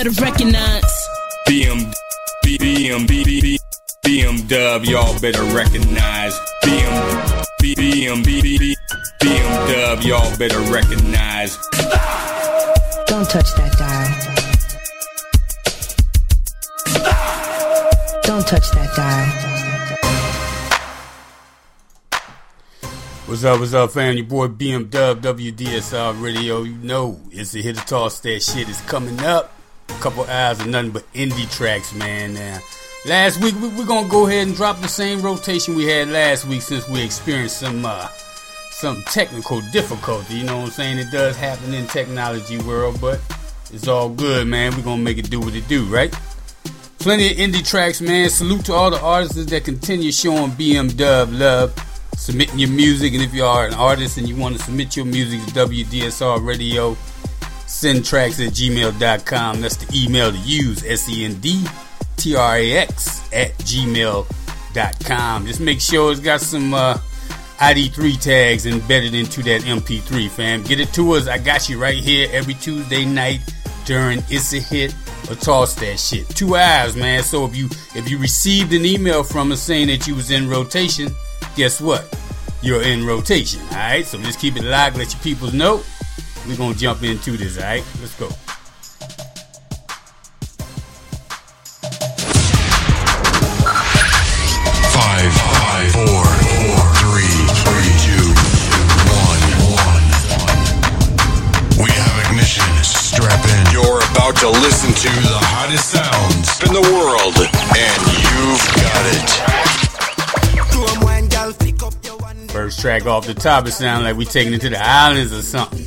Better recognize. BM, BM, BM, BM Dub. Y'all better recognize. BM, BM, BM, BM Dub. Y'all better recognize. Don't touch that dial. Don't touch that dial. What's up, what's up, fam? Your boy BM Dub, WDSR Radio. You know, it's a hit to toss that shit is coming up. Couple hours of nothing but indie tracks, man. Now, last week, we, we're gonna go ahead and drop the same rotation we had last week since we experienced some, uh, some technical difficulty. You know what I'm saying? It does happen in technology world, but it's all good, man. We're gonna make it do what it do, right? Plenty of indie tracks, man. Salute to all the artists that continue showing BM Dub love submitting your music. And if you are an artist and you want to submit your music to WDSR Radio, sendtrax at gmail.com. That's the email to use, S E N D T R A X at gmail.com. Just make sure it's got some uh, ID3 tags embedded into that MP3, fam. Get it to us. I got you right here every Tuesday night during It's a Hit or Toss That Shit. Two hours, man. So if you if you received an email from us saying that you was in rotation, guess what? You're in rotation, alright? So just keep it locked, let your peoples know. We're gonna jump into this, alright? Let's go. Five, five, four, four, three, three, two, one, one. We have ignition. Strap in. You're about to listen to the hottest sounds in the world, and you've got it. First track off the top, it sounds like we taking it to the islands or something.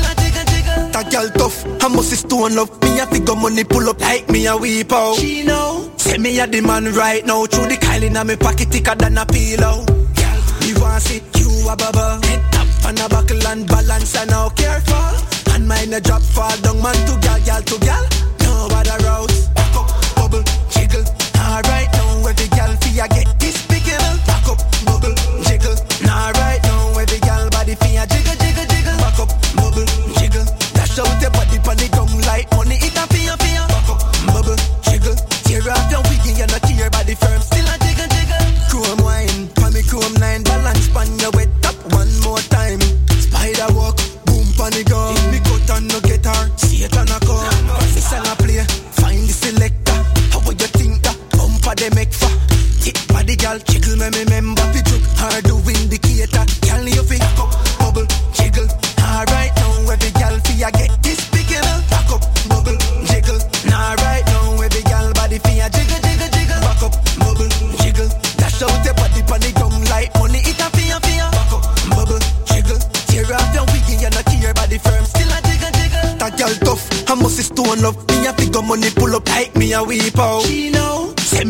a. That tough, I must stone love. Me a figure money pull up like me a weep out. She know. Say me a the man right now. Through the Kyle in me pocket thicker than a pillow. Gal, me want see you a bubble. Head up on a buckle and balance and now careful. And mine a drop fall down man to gal, gal to gal. No other routes. Back up, bubble, jiggle. Alright now every gal fia get despicable. Jiggle me remember. Be took hard to indicator. Gal you fi up, bubble, jiggle. Alright now every gal fi a get this despicable. Back up, bubble, jiggle. Nah right now every gal body fi a jiggle, jiggle, jiggle. Back up, bubble, jiggle. Dash out your body pon the ground like money. It a fi a fi a. Back up, bubble, jiggle. Tear off your wig and not tear body firm. Still a jiggle, jiggle. That gal tough. I must stone love. Me a figure money pull up like me a weep out. She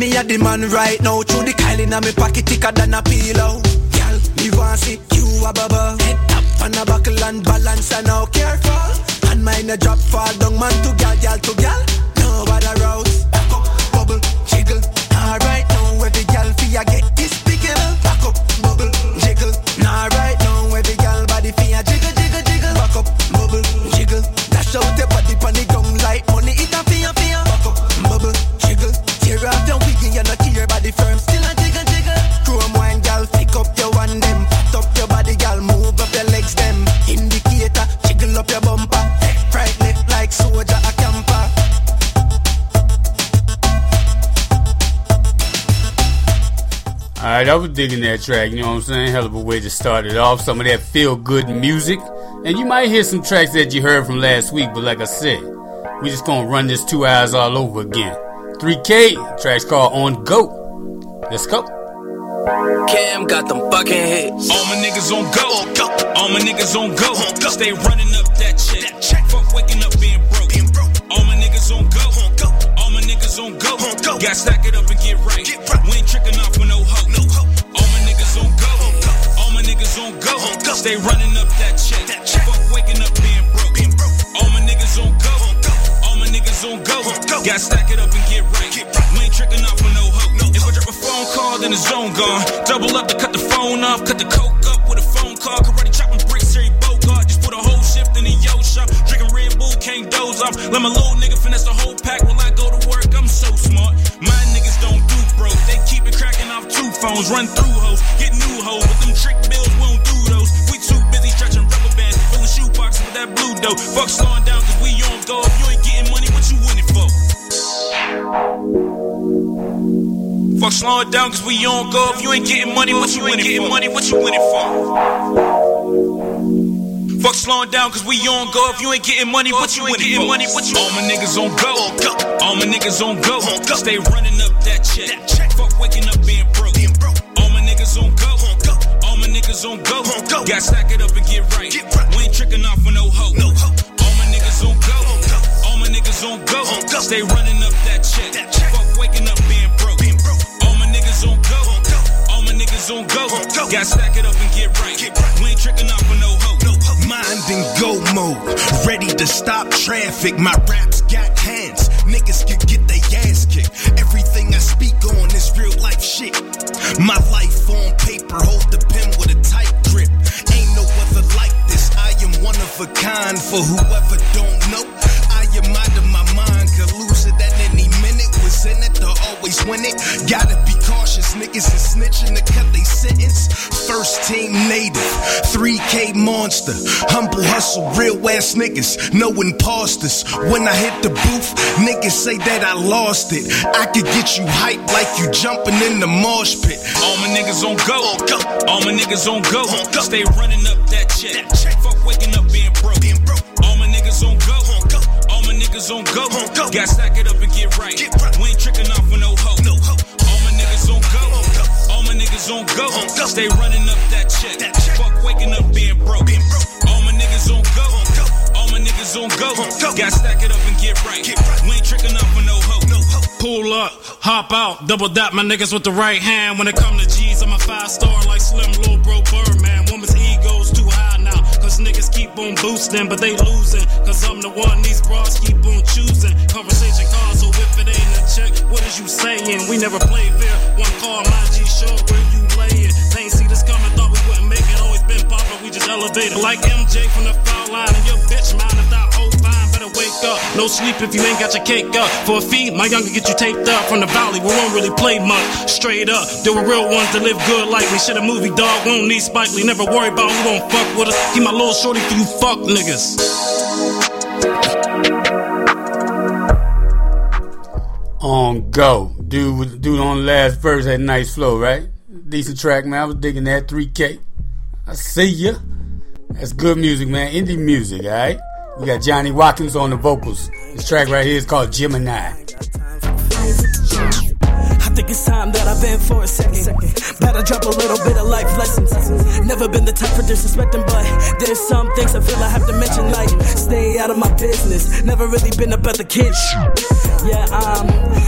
me a the man right now. Through the Kyle in me pocket thicker than a pillow. Gal, me want see you a bubble. Head up on a buckle and balance and now careful. And mine a drop fall down man to gal, gal to gal. No other routes. Back up, bubble, jiggle. Alright now every gal fia get Alright, I was digging that track, you know what I'm saying? Hell of a way to start it off. Some of that feel good music. And you might hear some tracks that you heard from last week, but like I said, we just gonna run this two hours all over again. 3K, track's called On Go. Let's go. Cam got them fucking hits. All my niggas on go. All my niggas on go. Stay running up that check. Fuck waking up being broke. All my niggas on go. All my niggas on go. Got stack it up go. Stay running up that check. Fuck waking up being broke. All my niggas on go. All my niggas on go. Gotta stack it up and get right. We ain't tricking off with no hoe. If I drop a phone call, then the zone gone. Double up to cut the phone off. Cut the coke up with a phone call. Karate chopping bricks, Harry Bogart. Just put a whole shift in the yo shop. Drinking Red Bull, can't doze off. Let my little nigga finesse the whole pack while I go to work. I'm so smart. My niggas don't do broke. They keep it cracking off two phones. Run through hoes. Get new hoes. With them trick dough. Fuck slowing down cause we on go. If you ain't getting money, what you winning for? Fuck slowing down cause we on go. If you ain't getting money, what you winning for? money, what you winning for? Fuck slowing down cause we on go. If you ain't getting money, what you winning for? money, what you All my niggas on go. All my niggas on go. Stay running up that check. Fuck waking up being broke. All my niggas on go. All my niggas on go. Got stack it up and get right. We ain't tricking off with no hoe. Go. Stay running up that check. Fuck waking up being broke. All my niggas on go. All my niggas on go. Got stack it up and get right. We ain't tricking off with no hoe. Mind in go mode, ready to stop traffic. My raps got hands, niggas can get their ass kicked. Everything I speak on is real life shit. My life on paper, hold the pen with a tight grip. Ain't no other like this. I am one of a kind for whoever win it. Gotta be cautious, niggas is snitching to cut they sentence. First team native, 3K monster, humble hustle, real ass niggas, no imposters. When I hit the booth, niggas say that I lost it. I could get you hyped like you jumping in the mosh pit. All my niggas on go. All my niggas on go. Stay running up that check. Fuck waking up being broke. All my niggas on go. All my niggas on go. Got stack it up Stay running up that check. Fuck waking up being broke. All my niggas on go. All my niggas on go. Got stack it up and get right. We ain't tricking off with no hoe. Pull up, hop out, double dap my niggas with the right hand. When it come to G's, I'm a five star like Slim Lil Bro Birdman. Woman's ego's too high now, cause niggas keep on boosting, but they losing. Cause I'm the one these bras keep on choosing. Conversation calls, so if it ain't a check, what is you saying? We never play fair. One call, my G show we elevated. Like MJ from the foul line, and your bitch mind if that old oh, fine better wake up. No sleep if you ain't got your cake up. For a fee, my younger get you taped up from the valley. We won't really play much. Straight up, there were real ones that live good like me. Shit, a movie dog, we don't need Spike Lee. Never worry about who won't fuck with us. Keep my little shorty for you fuck niggas. On go. Dude, dude on last verse had nice flow, right? Decent track, man. I was digging that 3K. I see ya. That's good music, man. Indie music, alright? We got Johnny Watkins on the vocals. This track right here is called Gemini. Think it's time that I bend for a second. Better drop a little bit of life lessons. Never been the type for disrespecting, but there's some things I feel I have to mention, like stay out of my business. Never really been about the kids. Yeah, I'm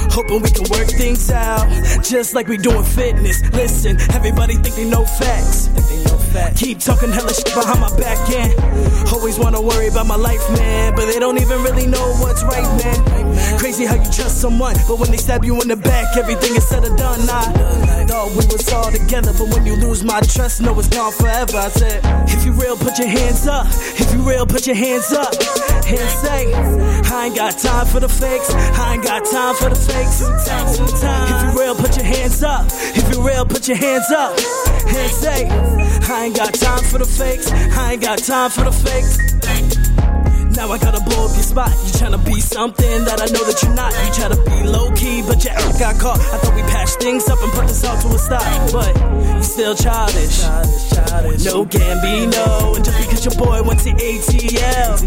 hoping we can work things out, just like we doing fitness. Listen, everybody think they know facts. Keep talking hella shit behind my back yeah. Always wanna worry about my life, man, but they don't even really know what's right, man. Crazy how you trust someone, but when they stab you in the back, everything is said done. Nah, thought we was all together, but when you lose my trust, no, it's gone forever. I said, if you real, put your hands up. If you real, put your hands up. And say, I ain't got time for the fakes. I ain't got time for the fakes. If you real, put your hands up. If you real, put your hands up. And say, I ain't got time for the fakes. I ain't got time for the fakes. Now I gotta blow up your spot. You tryna be something that I know that you're not. You try to be low key, but your ass got caught. I thought we patched things up and put this all to a stop. But you still childish. No Gambino. And just because your boy went to ATL,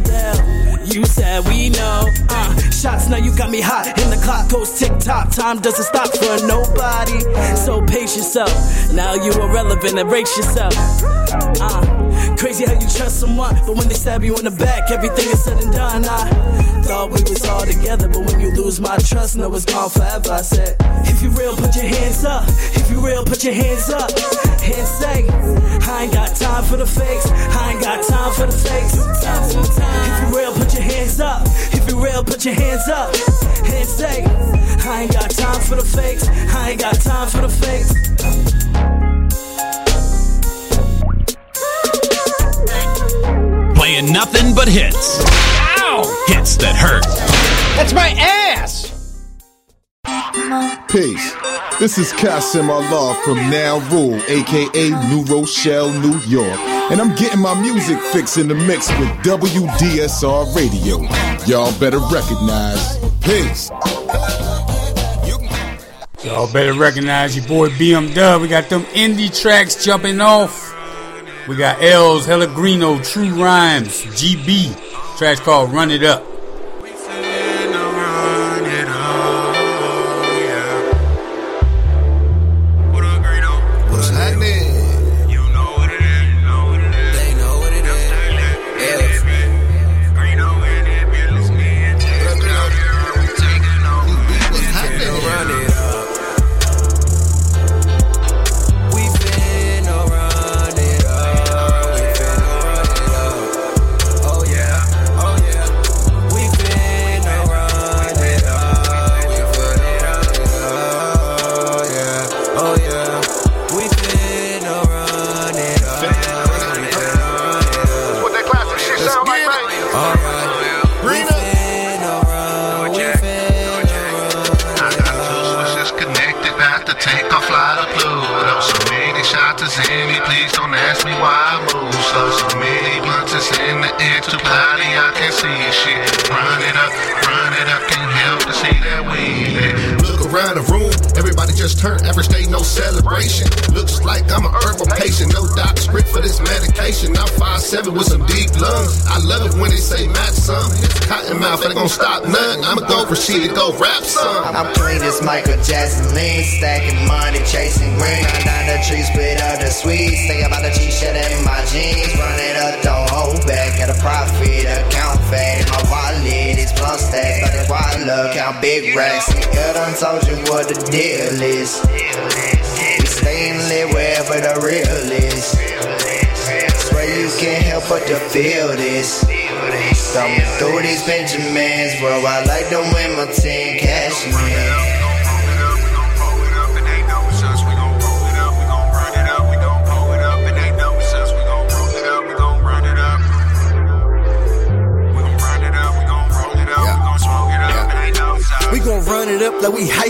you said we know. Uh, shots now you got me hot. And the clock goes tick tock. Time doesn't stop for nobody. So pace yourself. Now you irrelevant. Erase yourself. Uh, Crazy how you trust someone, but when they stab you in the back, everything is said and done. I thought we was all together, but when you lose my trust, no, it's gone forever. I said, if you real, put your hands up. If you real, put your hands up. And say, I ain't got time for the fakes. I ain't got time for the fakes. If you real, put your hands up. If you real, put your hands up. And say, I ain't got time for the fakes. I ain't got time for the fakes. Playing nothing but hits. Ow! Hits that hurt. That's my ass! Peace. This is Kasim Allah from Now Rule, aka New Rochelle, New York. And I'm getting my music fix in the mix with WDSR Radio. Y'all better recognize. Peace. Y'all better recognize your boy BMW. We got them indie tracks jumping off. We got L's, Pellegrino, True Rhymes, GB. Track called Run It Up.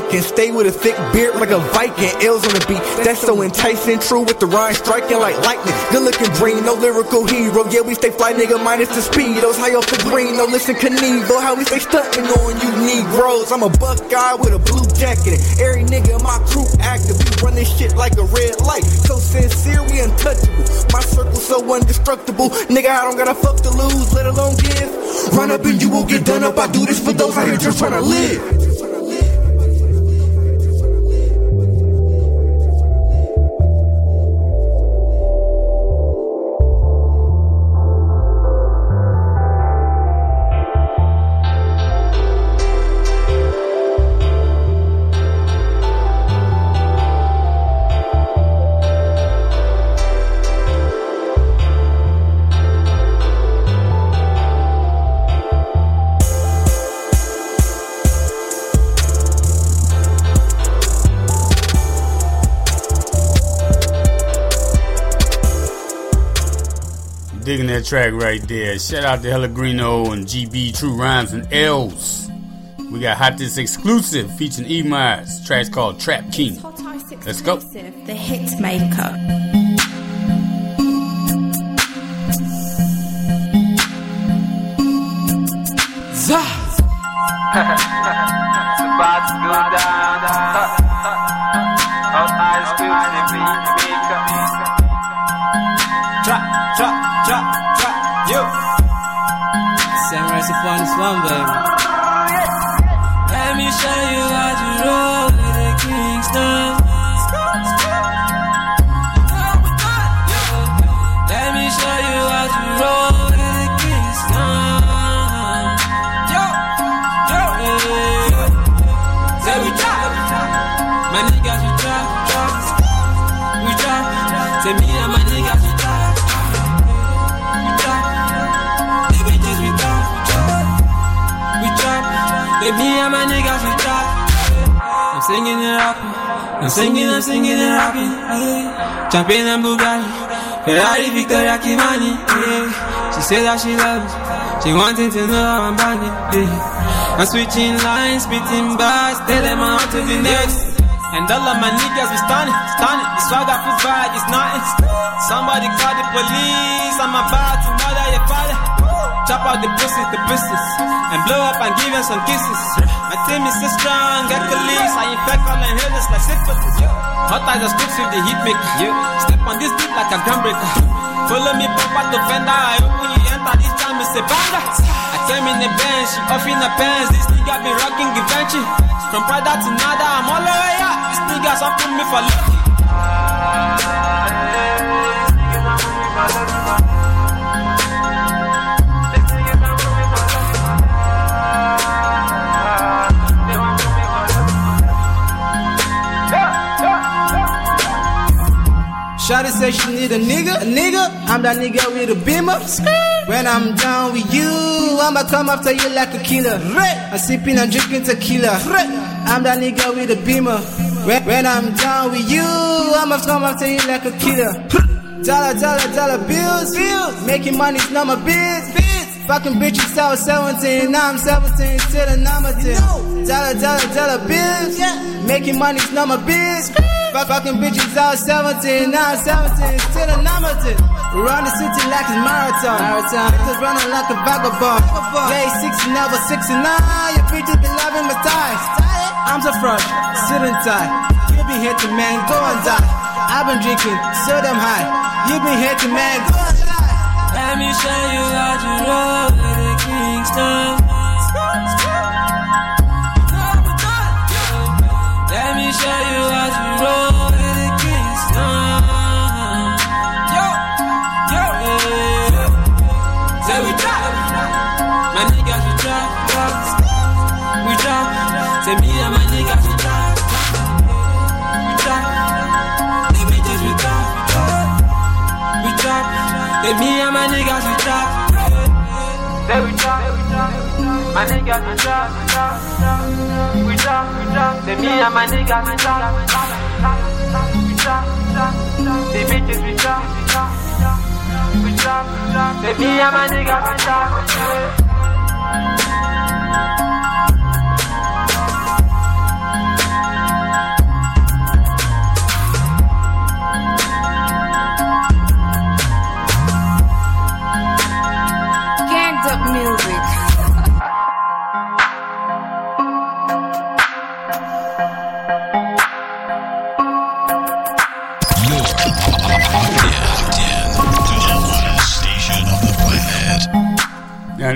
Hiking. Stay with a thick beard like a Viking. L's on the beat. That's so enticing. True with the rhyme striking like lightning. Good looking green, no lyrical hero. Yeah, we stay fly, nigga, minus the speedos. High off the green, no listen Knievel. How we stay stunting on you Negroes. I'm a buck guy with a blue jacket. Every nigga in my crew active. We run this shit like a red light. So sincere, we untouchable. My circle so indestructible. Nigga, I don't gotta fuck to lose, let alone give. Run up and you will get done up. I do this for those out here just trying to live. That track right there. Shout out to Pellegrino and GB True Rhymes and L's. We got Hot This exclusive featuring E Myers. Track's called Trap King. Let's go. The hit maker. Recipe I'm singing, I'm singing and rocking. Yeah. Jumping in Bugatti. Ferrari, Victoria, Kimani. Yeah. She said that she loves. She wanting to know how I'm banging. Yeah. I'm switching lines, spitting bars, telling my on to the next. And all of my niggas be stunning, stunning. The feels bad, it's nothing. Somebody call the police. I'm about to out the pussies, the pussies. And blow up and give him some kisses. My team is so strong, get the leaves. I infect all the haters like syphilis. Hot eyes are with the heat maker. Step on this beat like a groundbreaker. Follow me, pop out the fender. I open you enter this time, it's a banger. I came in the bench, off in the pants. This nigga been rocking Givenchy. From Prada to Nada, I'm all the way up. This nigga something me for lucky. Shawty say she need a nigga, a nigga. I'm that nigga with a beamer. When I'm down with you, I'ma come after you like a killer. I'm sipping and drinking tequila. I'm that nigga with a beamer. When, I'm down with you, I'ma come after you like a killer. Dollar, dollar, dollar bills, bills. Making money's not my biz. Fucking bitches, I was 17, now I'm 17, still a number 10. Dollar, dollar, dollar bills. yeah. Making money's not my biz. Fuck, fucking bitches, was 17, now 17, still a 10. Run the city like it's marathon. Marathon. Bitches running like a vagabond. Play 60, never 69. Your bitches be loving my ties. I'm so fresh, sitting tight. You be here to man, go and die. I've been drinking, so damn high. You been here to man, go and die. Let me show you how to roll with the Kingston. Let me show you how to roll my niggas we drop, we drop, we drop. Say me and my niggas we drop, we drop, the bitches we drop, we drop, say me and my niggas we drop.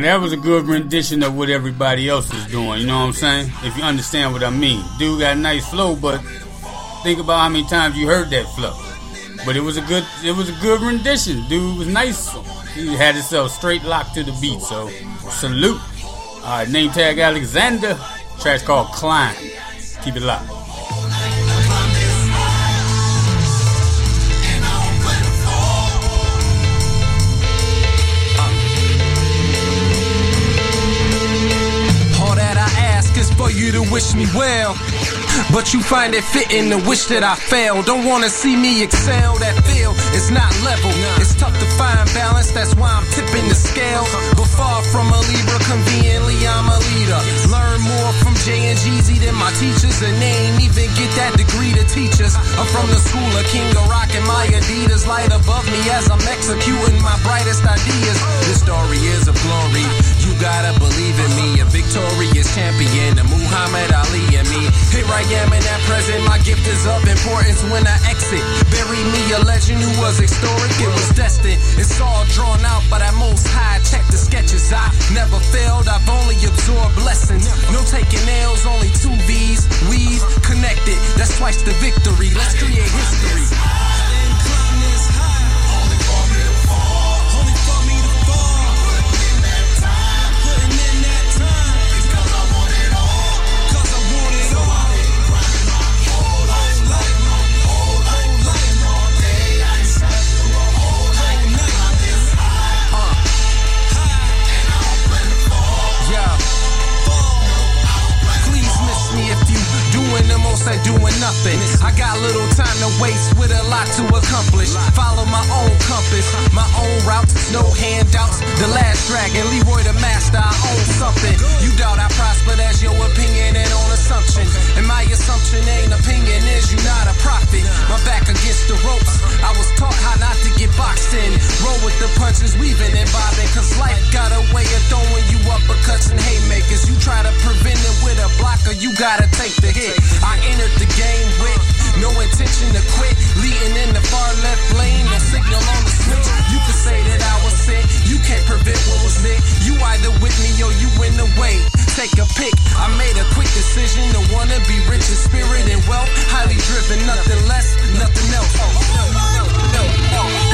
Now that was a good rendition of what everybody else is doing. You know what I'm saying? If you understand what I mean. Dude got a nice flow, but think about how many times you heard that flow. But it was a good, it was a good rendition. Dude was nice. He had himself straight locked to the beat. So salute. All right, name tag Alexander. Track's called Climb. Keep it locked. Is for you to wish me well. But you find it fitting to wish that I fail. Don't wanna see me excel. That feel is not level. It's tough to find balance. That's why I'm tipping the scale. But far from a Libra, conveniently I'm a leader. Learn more from J and Jeezy than my teachers, and they ain't even get that degree to teach us. I'm from the school of King of Rock and my Adidas light above me as I'm executing my brightest ideas. This story is of glory. You gotta believe in me, a victorious champion, a Muhammad Ali and me. Here I am in that present, my gift is of importance when I exit. Bury me a legend who was historic, it was destined. It's all drawn out by that most high. Check the sketches, I never failed, I've only absorbed lessons. No taking nails, only two V's. We've connected, that's twice the victory. Let's create history. Doing nothing. I got little time to waste with a lot to accomplish. Follow my own compass, my own routes, no handouts. The last dragon, Leroy the master, I own something. You doubt I prosper, that's your opinion and on assumption. And my assumption ain't opinion is you not a prophet. My back against the ropes, I was taught how not to get boxed in. Roll with the punches, weaving and bobbing, cause life got a way of throwing you uppercuts and haymakers. You try to prevent it with a blocker, you gotta take the hit. I entered the game with no intention to quit. Leading in the far left lane, no signal on the switch. You could say that I was sick, you can't prevent what was lit. You either with me or you in the way. Take a pick. I made a quick decision to wanna be rich in spirit and wealth. Highly driven, nothing less, nothing else. No, no, no, no,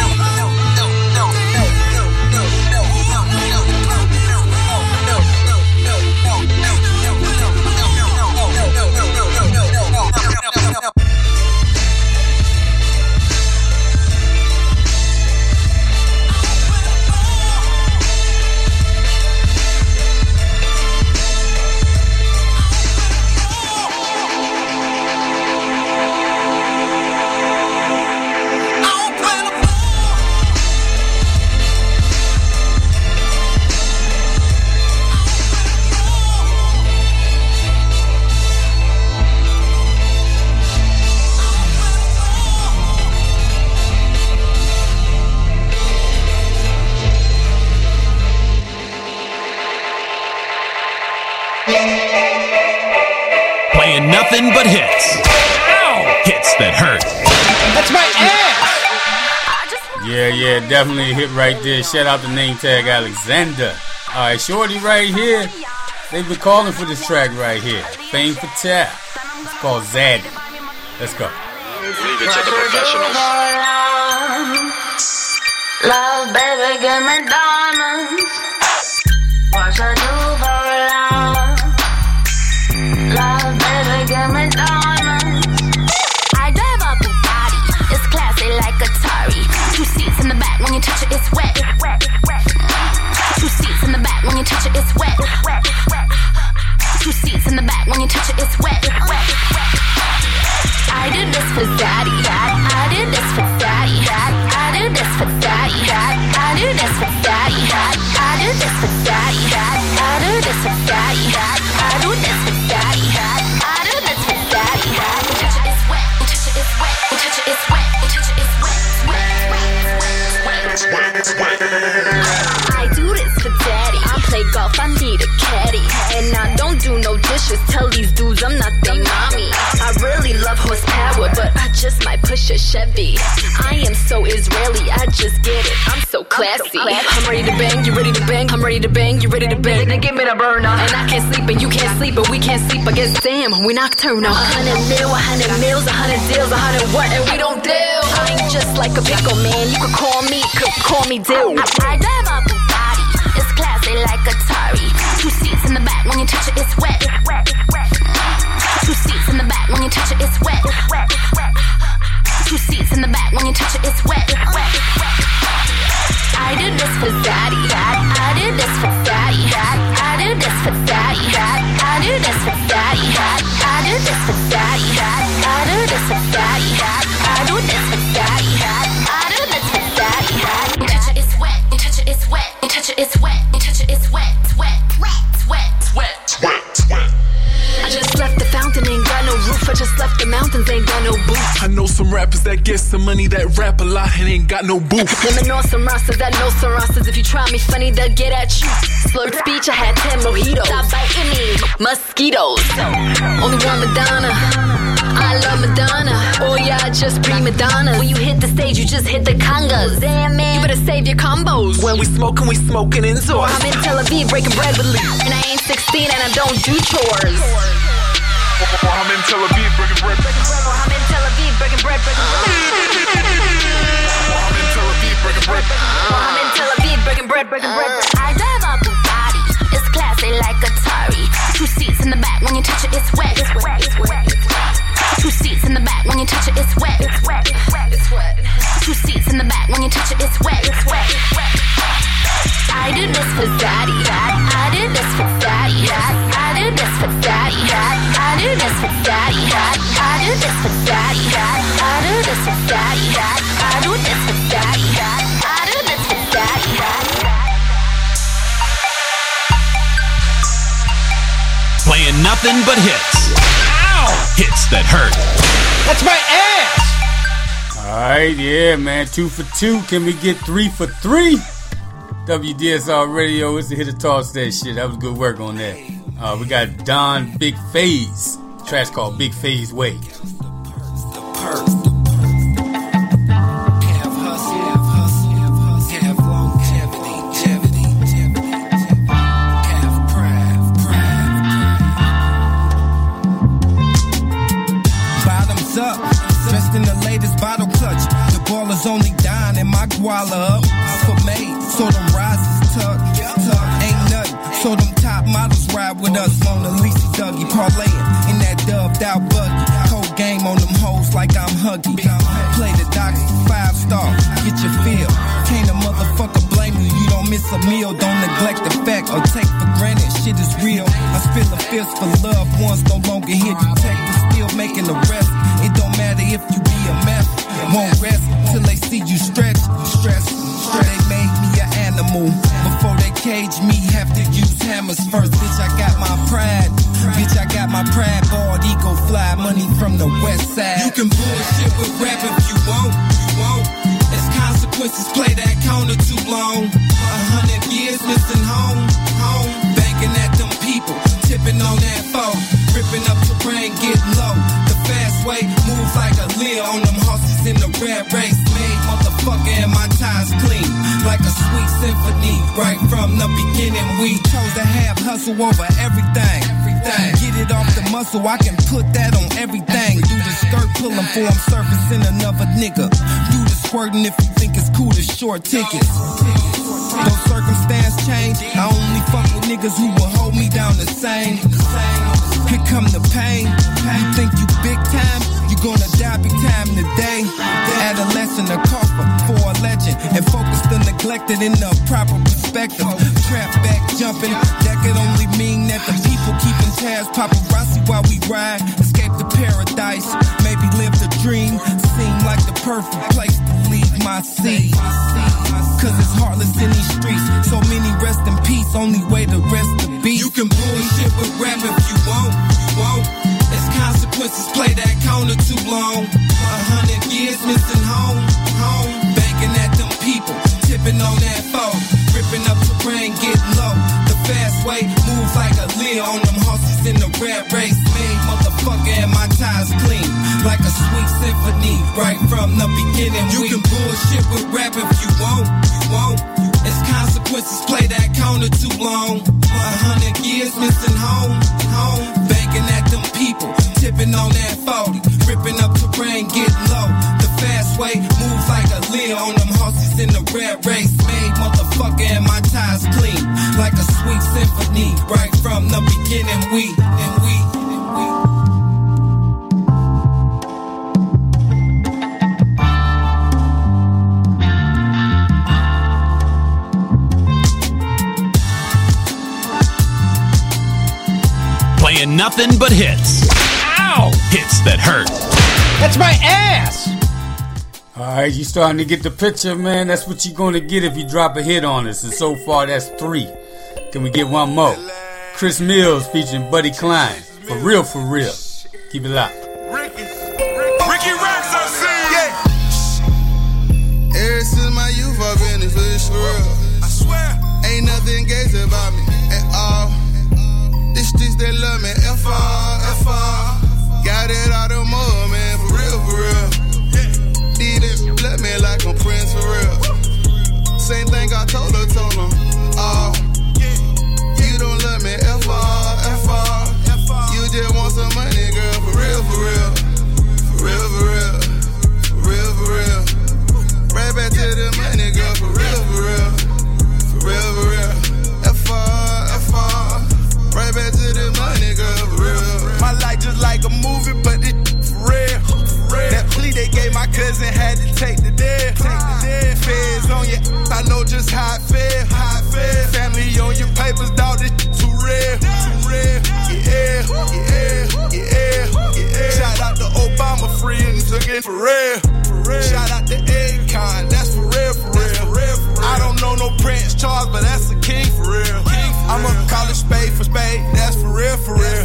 nothing but hits. Ow! Hits that hurt. That's my ass! Yeah, yeah, definitely a hit right there. Shout out the name tag Alexander. Alright, Shorty right here. They've been calling for this track right here. Fame for Tap. It's called Zaddy. Let's go. Leave it to the professionals. Love, baby, give me diamonds. What you do ready to bang, you ready to bang? Then give me the burner. And I can't sleep, and you can't sleep, but we can't sleep. I guess damn, we nocturnal. A hundred mil, a hundred mils, a hundred deals, a hundred what, and we don't deal. I ain't just like a pickle man. You could call me, could call me Dill. I, I drive a Bugatti. It's classy like Atari. Two seats in the back when you touch it, it's wet. Two seats in the back when you touch it, it's wet. Two seats in the back when you touch it, it's wet. This for Daddy. I did this for I know some rappers that get some money that rap a lot and ain't got no booth. Women know some rosters that know some rosters. If you try me funny, they'll get at you. Slurred speech, I had 10 mojitos. Stop biting me, mosquitoes. Only one Madonna. I love Madonna. Oh yeah, I just pre Madonna. When you hit the stage, you just hit the congas. Damn man, you better save your combos. When we smoking, we smoking indoors. I'm in Tel Aviv breaking bread with Lee. And I ain't 16 and I don't do chores. I'm in Tel Aviv breaking bread. Breaking bread, breaking bread. I'm in Tel Aviv breaking bread. I'm in Tel Aviv breaking bread, breaking bread. I drive a Bugatti. It's classy like Atari. Two seats in the back when you touch it, it's wet. It's wet. It's wet. Two seats in the back when you touch it, it's wet. It's wet. It's wet. Two seats in the back when you touch it, it's wet. It's wet. I did this for Daddy. I did this for Daddy. I did this for Daddy. I did this for Daddy. I did this for daddy. I do this for daddy. I do this for daddy. I do this for daddy. Playing nothing but hits. Ow! Hits that hurt. That's my ass! Alright, yeah, man. Two for two. Can we get three for three? WDSR Radio, it's the hit of toss that shit. That was good work on that. Uh, we got Don Big Phase. Trash called Big Phase Way. Up, dressed in the latest bottle clutch. The ball is only dying and my guala up. That out buggy. Cold game on them hoes like I'm huggy. Play the doctor, five star, get your feel. Can't a motherfucker blame you, you don't miss a meal. Don't neglect the fact or take for granted, shit is real. I spill a fist for loved ones, no longer here detectives, still making the rest. It don't matter if you be a mess, won't rest till they see you stretch, stress. They made me an animal before they cage me. Have to use hammers first, bitch. I got my pride, bitch. I got my pride. Bald ego fly, money from the west side. You can bullshit with rap if you want, you want. As consequences, play that counter too long. A hundred years missing home, home. Banking at them people, tipping on that phone. Ripping up terrain, get low. The fast way, move like a Lear on them horses in the red race. Made motherfucker and my ties clean. Like a sweet symphony. Right from the beginning, we chose to have hustle over everything. Get it off the muscle, I can put that on everything. Do the skirt pulling for I'm surfacing another nigga. Do the squirting if you think it's cool to short tickets. Though circumstance change, I only fuck with niggas who will hold me down the same. Here come the pain. You think you big time? You gonna die big time today. Adolescent, a coffin for a legend. And focused and neglected in the proper perspective. Trap back jumping, that could only mean that the people keeping tabs. Paparazzi while we ride. Escape to paradise. Maybe live the dream. Seem like the perfect place to leave my seed. Cause it's heartless in these streets. So many rest in peace, only way to rest the beat. You can bullshit with rap if you want, you want. As consequences, play that counter too long. A hundred years missing home, home. Banking at them people, tipping on that phone. Ripping up terrain, getting low. The fast way, move like a Lear on them horses in the red race. Made motherfucker and my ties clean. Like a sweet symphony, right from the beginning. You can bullshit with rap if you want, you want. As consequences, play that counter too long. A hundred years missing home, home. Banking at them people, tipping on that 40. Ripping up terrain, get low. The fast way, move like a Lear on them horses in the red race. Made motherfucker and my ties clean. Like a sweet symphony, right from the beginning. We, and we. Playing nothing but hits. Ow! Hits that hurt. That's my ass! Alright, you starting to get the picture, man. That's what you're gonna get if you drop a hit on us. And so far, that's three. Can we get one more? Chris Mills featuring Buddy Klein. For real, for real. Keep it locked. Ricky Ricky Raps, I see. Yeah. Ever since my youth, I've been this for real. I swear. Ain't nothing gays They love me. FR, FR. Got it out of mud, man. For real, for real. Did it, let me like a prince for real. Same thing I told her, like a movie, but it for real. Real. That plea they gave my cousin had to take the deal. Take the deal. Feds on you, I know just how it feel. How it feel. Family on your papers, dog, this too real. Too real. Yeah, yeah, yeah, yeah. Shout out to Obama, free and took it for real. For real. Shout out to Akon, that's for real, for real. For real, for real. I don't know no Prince Charles, but that's a king for real. King for I'm real. a college spade for spade, that's for real, for real.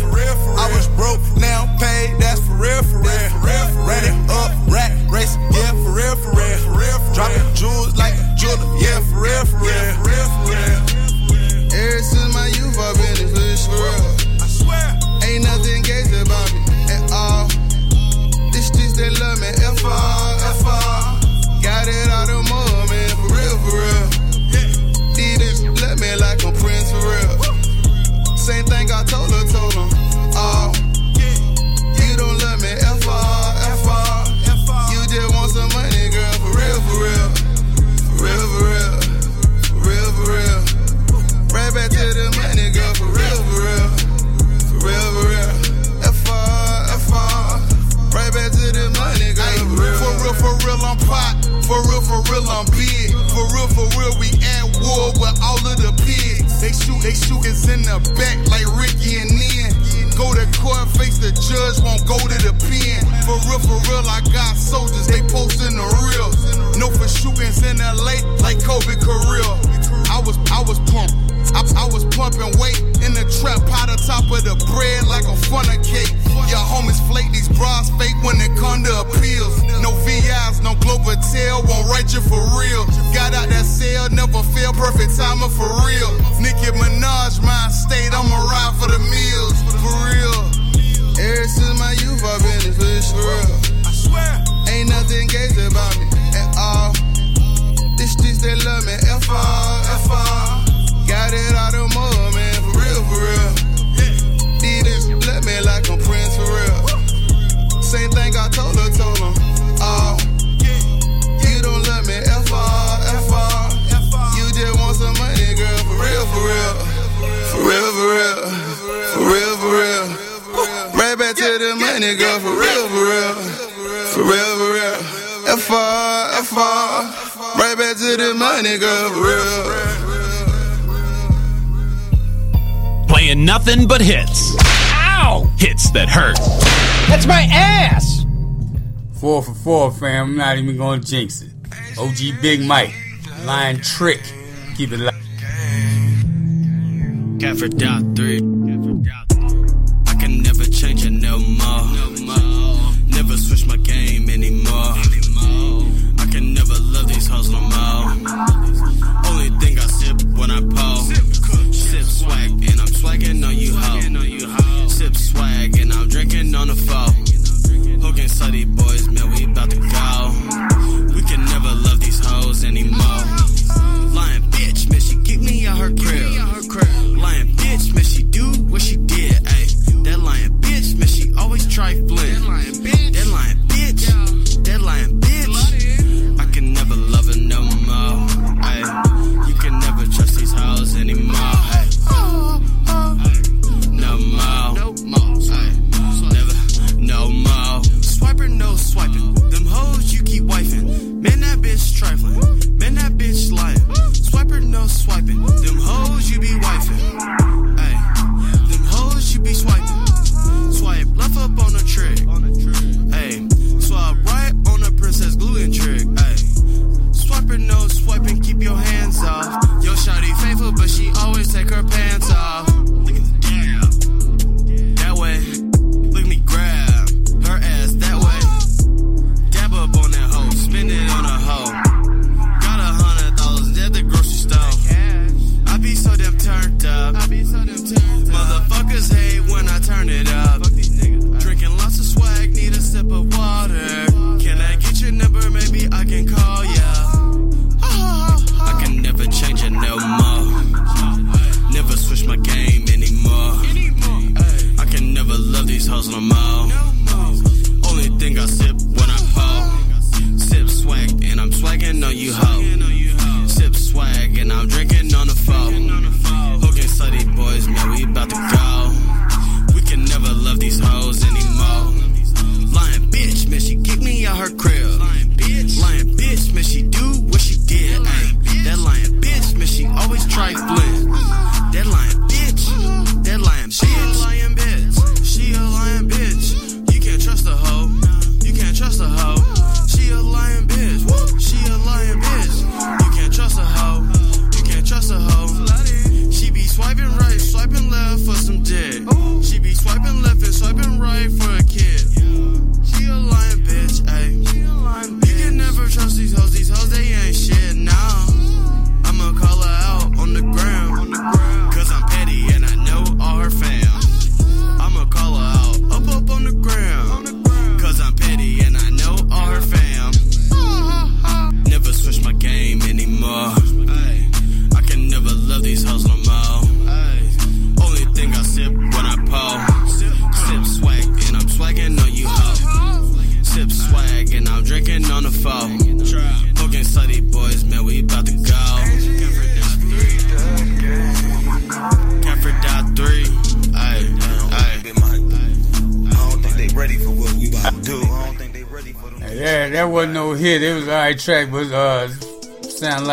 for four, fam. I'm not even gonna jinx it. OG Big Mike, Lion Trick, keep it live. Catford Doc.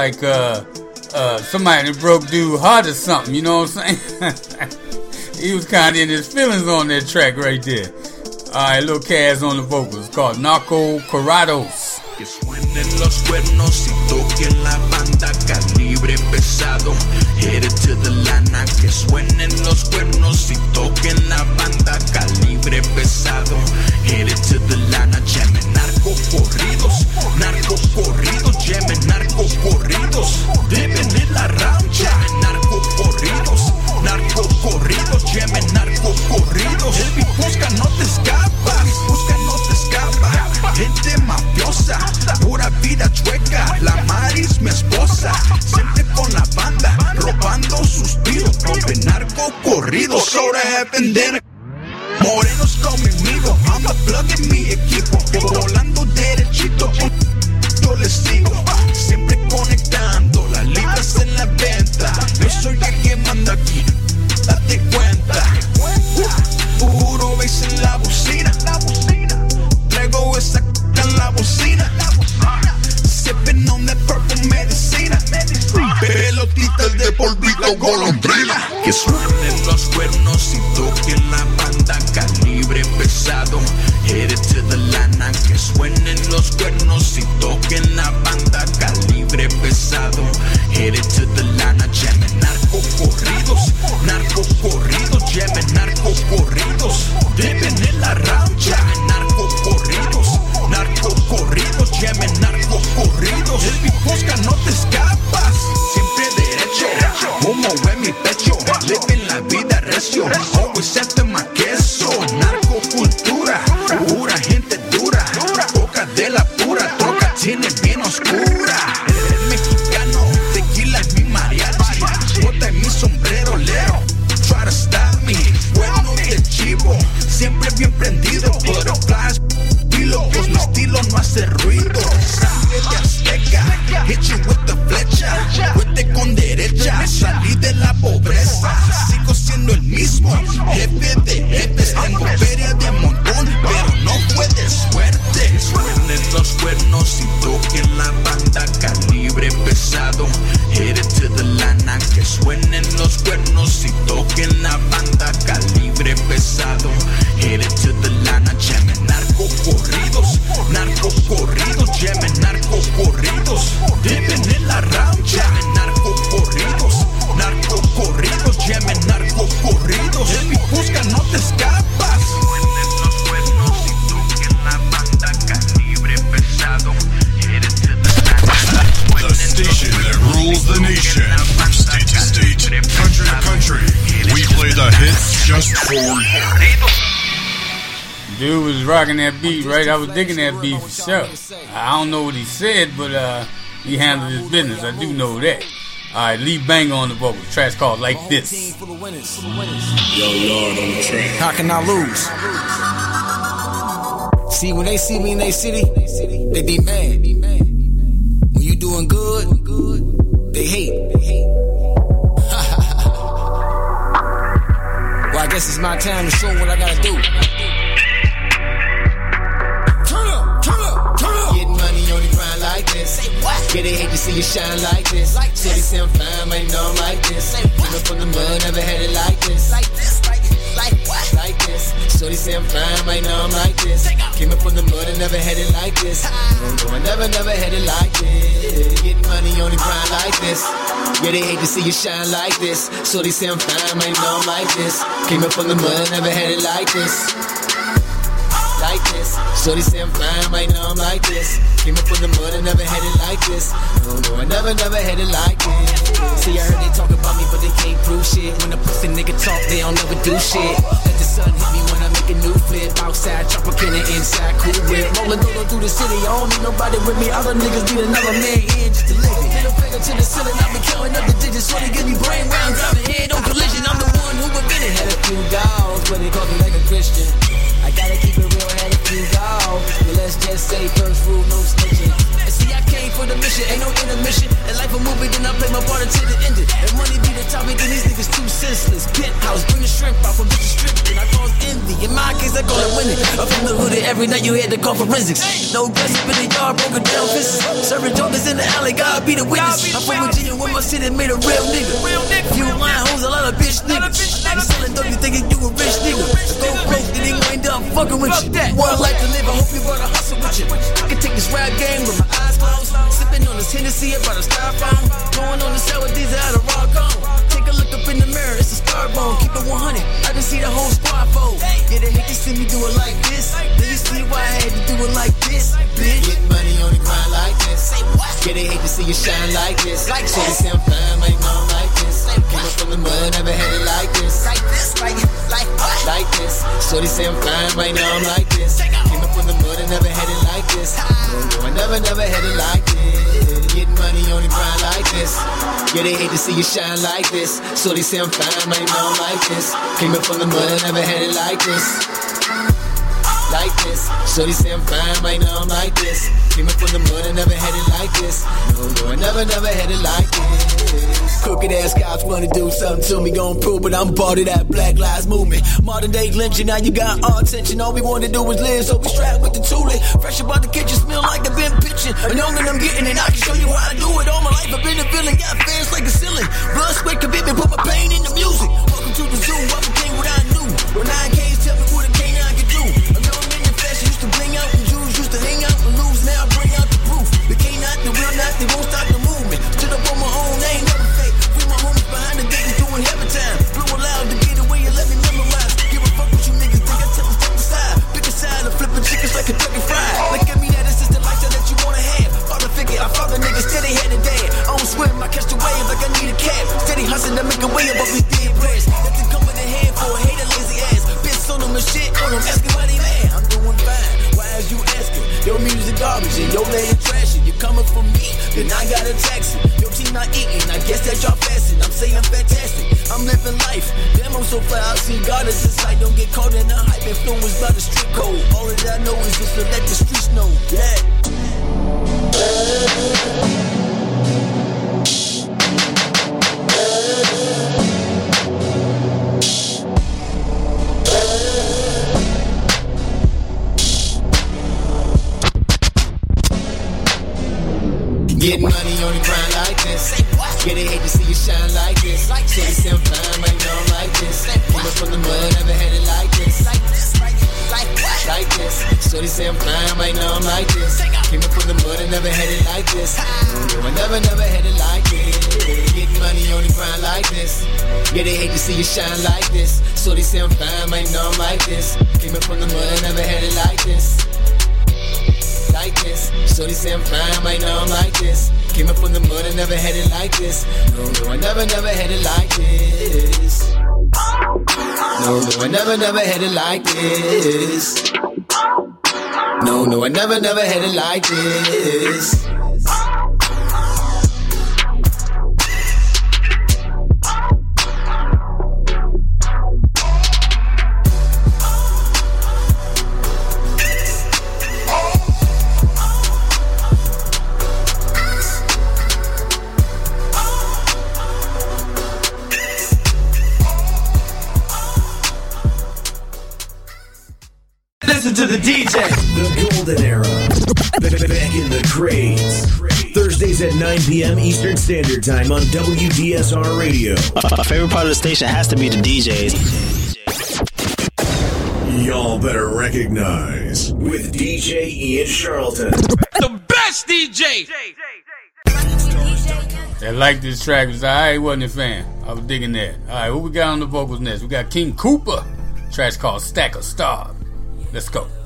like uh, uh, somebody that broke dude heart or something. You know what I'm saying? he was kind of in his feelings on that track right there. All right, little Kaz on the vocals called Narco Corrado. broken up. was digging that beef for sure. I don't know what he said, but uh, he handled his business. I do know that. All right, leave Bang on the boat. Trash called like this. Yo, Lord on the track. How can I lose? See, when they see me in their city, they be mad. nigga shine like this. Like this. Shorty say I'm fine, ain't no like this. Came up from the mud, never had it like this. Like this, like this, like what? Like this. Shorty say I'm fine, right know I'm like this. Came up from the mud and never had it like this. No, I never, never had it like this. Getting money on the grind like this. Yeah, they hate to see you shine like this. Shorty say I'm fine, right know I'm like this. Came up from the mud, never had it like this. Shorty say I'm fine, might know I'm like this. Came up from the mud and never had it like this. No, no, I never, never had it like this. See, I heard they talk about me, but they can't prove shit. When a pussy nigga talk, they don't never do shit. Let the sun hit me when I make a new flip. Outside, chopper cannon, inside, cool whip. Rolling dolo through the city, I don't need nobody with me. Other niggas need another man in just to live it. Middle finger to the ceiling, I've been counting up the digits. Shorty give me brain round, driving head on collision. I'm the one who invented. Had a few dogs, but they call me like a Christian. I gotta keep it a few. But let's just say first rule, no snitching. And see, I came for the mission, ain't no intermission. And life a movie, then I play my part until it ended. And money be the topic, then these niggas too senseless. Penthouse, bring the shrimp out from bitches stripped. And I cause envy. In my case, I call it winning. I'm from the hood, every night you had to call forensics. No gossip in the yard, broken down fists. Serving jokers in the alley, God be the witness. I'm from Virginia, where my city made a real nigga. Few line hoes, a lot of bitch niggas. Fucking with you. One life to live, I hope you brought a hustle with you. I can take this rap game with my eyes closed. Sipping on this Hennessy, about a styrofoam. Going on the side with these out of rock on. Take a look up in the mirror, it's a star bone. Keep it 100, I can see the whole squad fold. Yeah, they hate to see me do it like this. Then you see why I had to do it like this, bitch. Get money on the grind like this. Yeah, they hate to see you shine like this. Like so they say I'm fine, might know I'm like this. Came up from the mud, never had it like this. Like this, like, like what? Like this. They say I'm fine, might know I'm like this. Came up from the mud and never had it like this. No, no, I never, never had it like this. Getting money on the grind like this. Yeah, they hate to see you shine like this. They say I'm fine, might know I'm like this. Came up from the mud, and never had it like this like this. Shorty say I'm fine, might know I'm like this. Came up from the mud and never had it like this. No, no, I never, never had it like this. Crooked ass cops wanna do something to me, gon' prove it. I'm part of that Black Lives Movement. Modern day lynching, now you got our attention. All we wanna do is live, so we strapped with the toolie. Fresh about the kitchen, smell like I've been pitching. And younger I'm getting it, I can show you how I do it. All my life I've been a villain, got fans like a ceiling. Blood, sweat, commitment, put my pain in the music. Welcome to the zoo, I became what I knew. When nine K's tell me what a they won't stop the movement. Stood up on my own, they ain't never fake. Free my homies behind the gate doing heaven time. Blew aloud to get away and let me memorize. Give a fuck what you niggas think. I tell them step aside. Pick a side and flipping chickens like Kentucky Fried. Look at me, that is just the lifestyle that you wanna have. Father figure, I father niggas steady head and dad. I don't swim, I catch the wave like I need a cab. Steady hustling to make a way above these dead prayers. Nothing come with a hand for a hater, lazy ass. Bitch on them and shit on them, asking why they mad. I'm doing fine. Why is you asking? Your music garbage and your lady trashing. You coming for me, then I got a taxi. Your team not eating, I guess that y'all fasting. I'm saying fantastic. I'm living life. Damn, I'm so fly. I see God as a sight. Don't get caught in the hype influenced by the street code. All that I know is just to let the streets know. Yeah. Get money on the grind like this. Yeah, they hate to see you shine like this. So they say I'm fine, might know I'm like this. Came up from the mud, never had it like this. Like this, like this. So they say I'm fine, might know I'm like this. Came up from the mud and never had it like this. No, I never, never had it like this. Get money on the grind like this. Yeah, they hate to see you shine like this. So they say I'm fine, might know I'm like this. Came up from the mud, never had it like this like this. Shorty say I'm fine, might know I'm like this. Came up from the mud and never had it like this. No, no, I never, never had it like this. No, no, I never, never had it like this. No, no, I never, never had it like this. To the DJ. The golden era. Back in the crates. Thursdays at 9 p.m. Eastern Standard Time on WDSR Radio. My favorite part of the station has to be the DJs. Y'all better recognize with DJ Ian Charlton. The best DJ. I like this track. Was I wasn't a fan. I was digging that. All right, what we got on the vocals next? We got King Cooper. Track's called Stack of Stars. Let's go.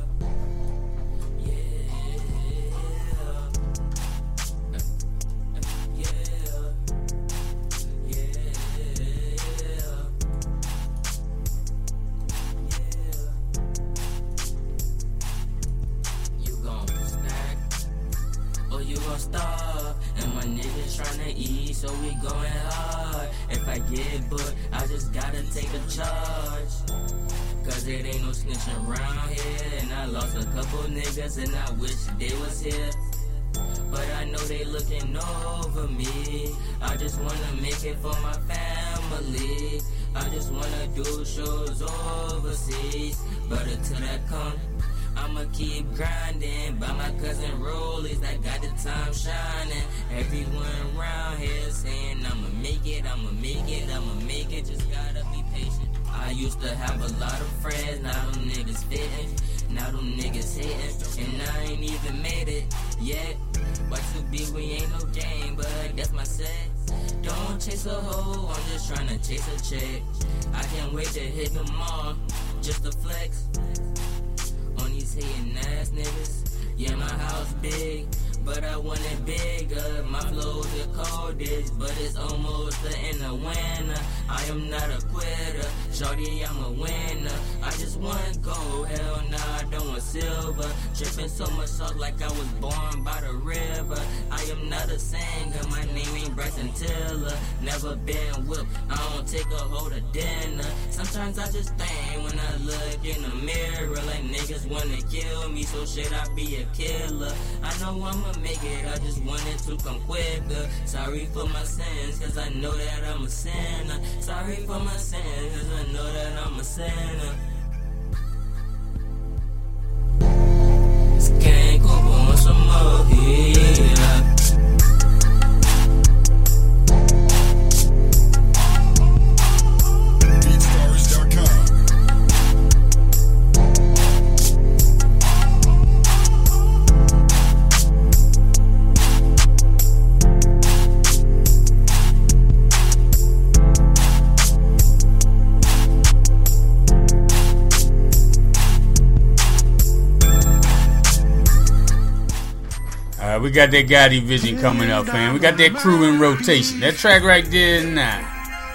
Got that Gotti Vision coming up, man. We got that crew in rotation. That track right there, nah,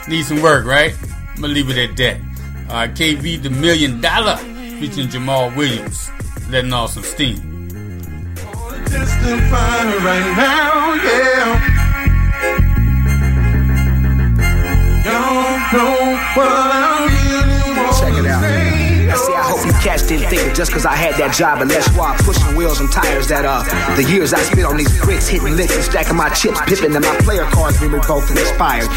need some work, right? I'm gonna leave it at that. Uh, right, KV the Million Dollar featuring Jamal Williams, letting off some steam. Fire right now, yeah. Don't know what I didn't think that just cause I had that job and less while pushing wheels and tires that uh the years I spent on these bricks, hitting licks and stacking my chips, pipping and my player cards be revoked and expired.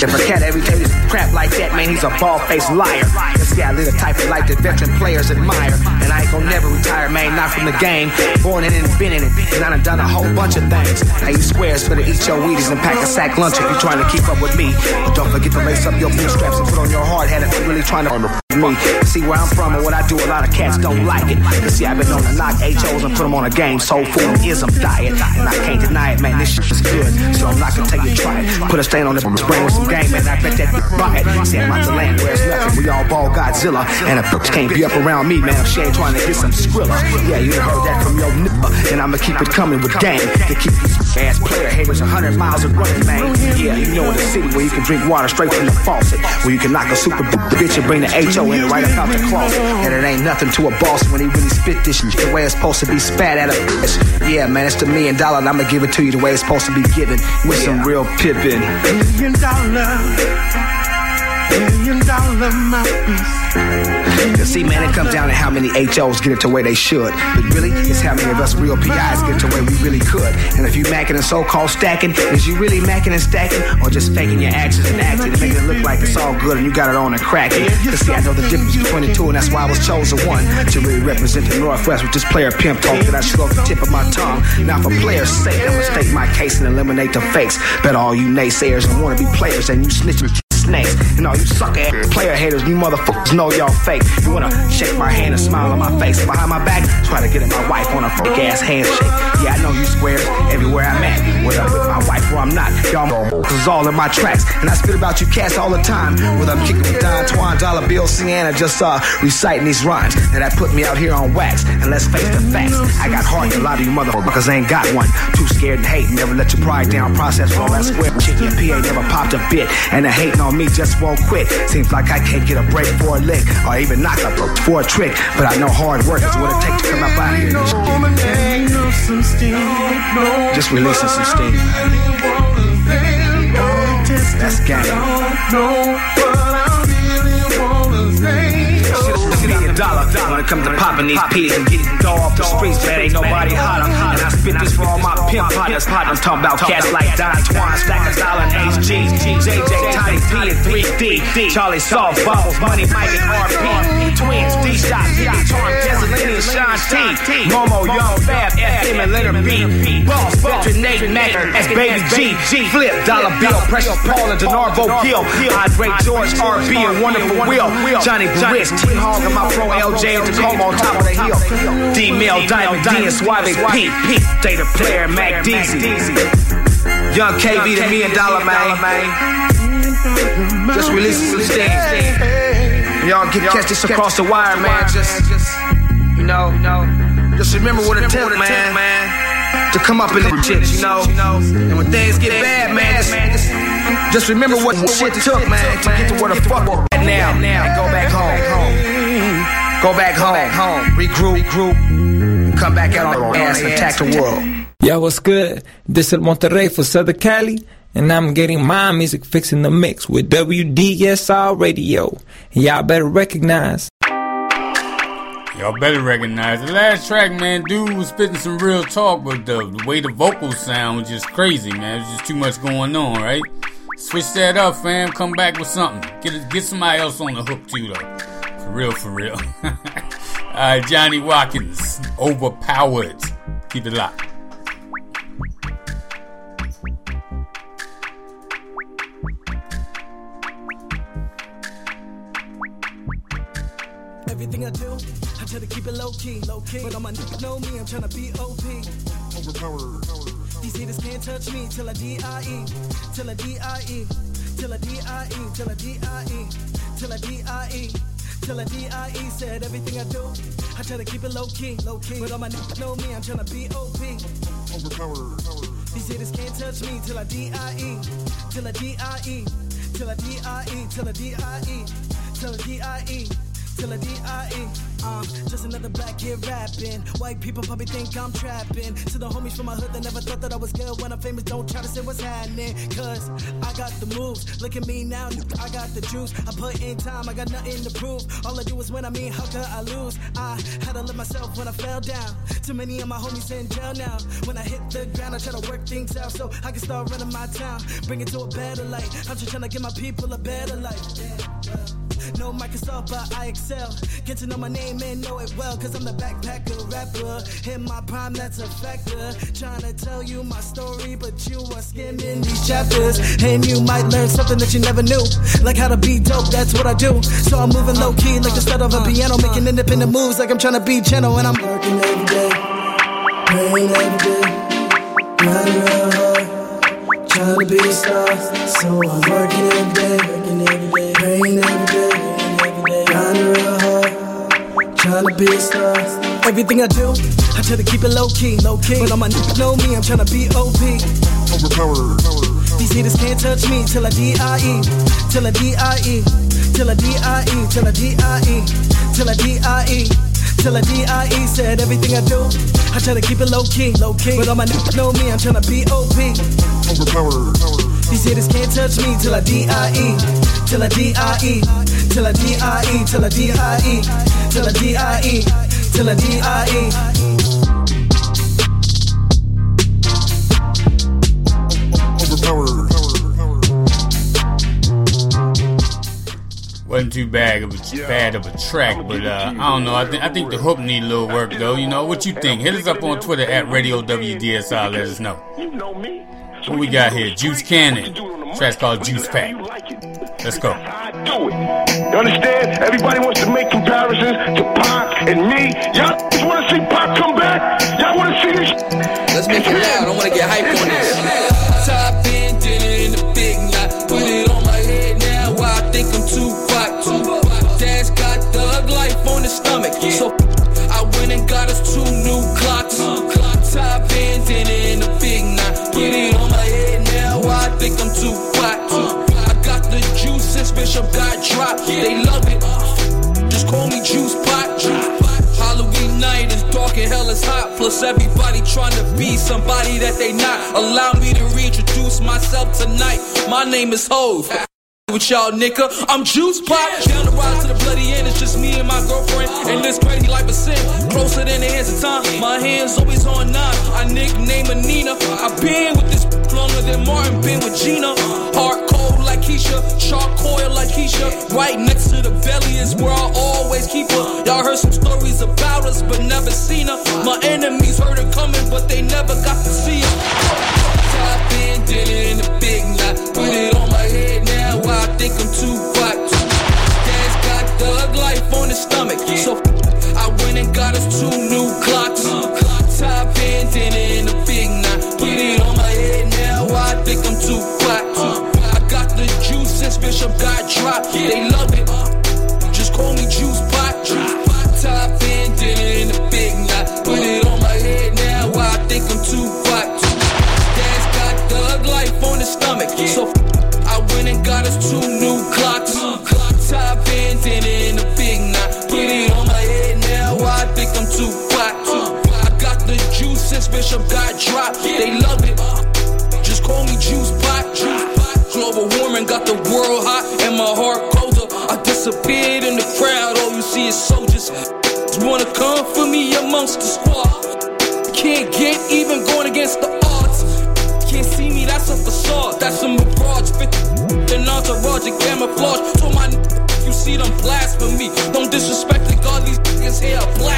If a cat every day is crap like that, man, he's a bald faced liar. See, I live a type of life that veteran players admire. And I ain't gonna never retire, man, not from the game. Born and been in it. And I done done a whole bunch of things. I eat squares to eat your Wheaties and pack a sack lunch if you're trying to keep up with me. But don't forget to lace up your bootstraps and put on your hard hat if you're really trying to the me. See where I'm from and what I do, a lot of cats don't like it. You see, I've been known to knock HOs and put them on a game, soul food and ism diet. And I can't deny it, man, this shit is good. So I'm not gonna tell you try it. Put a stain on this brain with some game, man, I bet that buy it. See, I'm out the land where it's nothing. We all ball Godzilla. And a bitch can't be up around me, man, ain't trying to get some skrilla. Yeah, you heard that from your nipper. And I'ma keep it coming with game. To keep these ass player haters 100 miles of running, man. Yeah, you know in the city where you can drink water straight from the faucet. Where you can knock a super bitch and bring the HO in right up out the closet. And it ain't nothing to a boss when he really spit this shit the way it's supposed to be spat at a bitch. Yeah, man, it's the million dollar and I'ma give it to you the way it's supposed to be given. With some real pippin'. Million dollar, million dollar mouthpiece. Cause see, man, it comes down to how many HOs get it to where they should. But really, it's how many of us real PIs get to where we really could. And if you macking and so-called stacking, is you really macking and stacking? Or just faking your actions and acting and making it look like it's all good and you got it on and cracking? Cause see, I know the difference between the two and that's why I was chosen one to really represent the Northwest with this player pimp talk that I off the tip of my tongue. Now for players' sake, I'ma state my case and eliminate the fakes. Bet all you naysayers and wanna be players and you snitches snakes. And all you sucker player haters, you motherfuckers know y'all fake. You wanna shake my hand and smile on my face behind my back? Try to get at my wife on a fake ass handshake. Yeah, I know you squares everywhere I'm at. Whether I'm with my wife or I'm not, y'all motherfuckers all in my tracks. And I spit about you cats all the time. Whether I'm kicking with Don Twan, Dollar Bill, Sienna, just uh, reciting these rhymes. And that put me out here on wax. And let's face the facts. I got heart, a lot of you motherfuckers ain't got one. Too scared to hate, never let your pride down. Process all that square. Your PA never popped a bit. And the hating on me just won't quit. Seems like I can't get a break for a lick. Or even knock up for a trick. But I know hard work is what it takes to come up out here. Just releasing some steam. That's game. Dollar when it comes to popping these P's and getting dough off the streets, man, ain't nobody hotter. And I spit this for all my pimp partners. I'm talking about cats like Don Twan, Stack of Dollar, HG, JJ, Tiny P, and 3D, Charlie Soft, Bubbles, Money, Mike, and RP, Twins, D-Shot, Charm, Desolini, and Sean T, Momo, Young, Fab, FM, and Leonard B, Boss, Spectre, Nate, Mac, as Baby G, G, Flip, Dollar Bill, Precious Paul, and DeNarvo Gill, Andre George, RB, and Wonderful Will, Johnny Brisk, T-Hog, and my pro LJ, and Tacoma on top of the hill, D-Mail, Diamond D, and Suave P, P, Data Player, Mac Deezy, Young KB to me and Dollar Man. Just releasing some steam. Y'all get catch this across the wire, man. Just, you know, just remember what it took, man, to come up in the shit, you know. And when things get bad, man, just, just remember what shit took, man, to get to where the fuck we're at now. And go back home. Go back home. home. Regroup, regroup, and come back out on our ass and attack the world. Yo, what's good? This is Monterrey for Southern Cali, and I'm getting my music fix in the mix with WDSR Radio. Y'all better recognize. Y'all better recognize the last track, man. Dude was spitting some real talk, but the, the way the vocals sound was just crazy, man. There's just too much going on, right? Switch that up, fam. Come back with something. Get get somebody else on the hook too, though. For real, for real. Alright, Johnny Watkins, overpowered. Keep it locked. Everything I do, I try to keep it low key, low key. But my know me, I'm tryna be OP. Overpowered. These haters can't touch me till I D-I-E, till I D-I-E, till I D-I-E, till I D-I-E, till I D-I-E. Till d.i.e said everything I do, I try to keep it low key, low key. But all my niggas know me, I'm tryna be OP. Overpowered. These haters can't touch me till I D-I-E, till I D.I.E. till I D-I-E, till I D-I-E, till I D-I-E till I D-I-E. Um, just another black kid rapping. White people probably think I'm trapping. To the homies from my hood that never thought that I was good. When I'm famous, don't try to say what's happening. Cause I got the moves. Look at me now, I got the juice. I put in time, I got nothing to prove. All I do is win, I mean, how could I lose? I had to live myself when I fell down. Too many of my homies in jail now. When I hit the ground, I try to work things out so I can start running my town. Bring it to a better light. I'm just trying to give my people a better life. No Microsoft, but I excel. Get to know my name and know it well, cause I'm the backpacker rapper. In my prime, that's a factor. Trying to tell you my story, but you are skimming these chapters. And you might learn something that you never knew. Like how to be dope, that's what I do. So I'm moving low key, like the start of a piano, making independent moves, like I'm trying to be channel, and I'm working every day. Praying every day. Real hard. Trying to be a star. So I'm working every day. Working every day. Praying every day, every day. Grinding real hard, trying to be a star. Everything I do, I try to keep it low key, low key. But all my niggas know me, I'm trying to be OP. Overpowered. These haters can't touch me till I D.I.E. till I D.I.E. till I D.I.E. till I D.I.E. till I D-I-E. Till I D-I-E said everything I do, I try to keep it low key, low key. But all my niggas know me, I'm trying to be OP. Overpowered. These haters can't touch me till I D-I-E, till I D-I-E, till I D-I-E, till I D-I-E, till I D-I-E, till I D-I-E. Wasn't too bad of a bad of a track, but uh, I don't know. I think I think the hook need a little work though. You know what you think? Hit us up on Twitter at Radio WDSR. Let us know. What we got here? Juice Cannon. Track's called Juice Pack. Let's go. do it. You understand? Everybody wants to make comparisons to Pac and me. Y'all just want to see Pac come back. Y'all want to see this. Let's make it loud. I don't want to get hyped on this. Bishop got dropped. They love it. Just call me Juice Pot. juice Halloween night is dark and hell is hot. Plus everybody trying to be somebody that they not. Allow me to reintroduce myself tonight. My name is Hov. With y'all, nigga, I'm Juice Pop. Down the ride to the bloody end, it's just me and my girlfriend. And this crazy life of sin, closer than the hands of time. My hands always on nine. I nickname her Nina. I been with this longer than Martin been with Gina. Hard cold like Keisha, charcoal like Keisha. Right next to the belly is where I always keep her. Y'all heard some stories about us, but never seen her. My enemies heard her coming, but they never got to see her. Top did it in the big knot. Put it on my head now. I think I'm too hot. Dad's got thug life on his stomach. So I went and got us two new clocks. Top did it in the big knot. Put it on my head now. I think I'm too hot. Since Bishop got dropped. They love it. Just call me Juice Pot. Top end, it in the big knot. Put it on my head now. Why I think I'm too hot. Dad's got thug life on his stomach. So I went and got us two new clocks. Top end, it in the big knot. Put it on my head now. Why I think I'm too hot. I got the juice since Bishop got dropped. They love it. World hot and my heart colder. I disappeared in the crowd. All you see is soldiers. You wanna come for me amongst the squad. Can't get even going against the odds. Can't see me, that's a facade. That's a mirage. An entourage and camouflage. So my you see them blasphemy. Don't disrespect the God, these niggas here are blasphemy.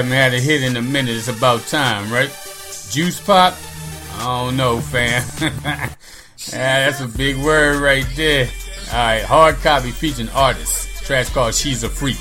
Haven't had a hit in a minute. It's about time, right? Juice pop? I don't know, fam. yeah, that's a big word right there. All right, hard copy featuring artists. Track called "She's a Freak."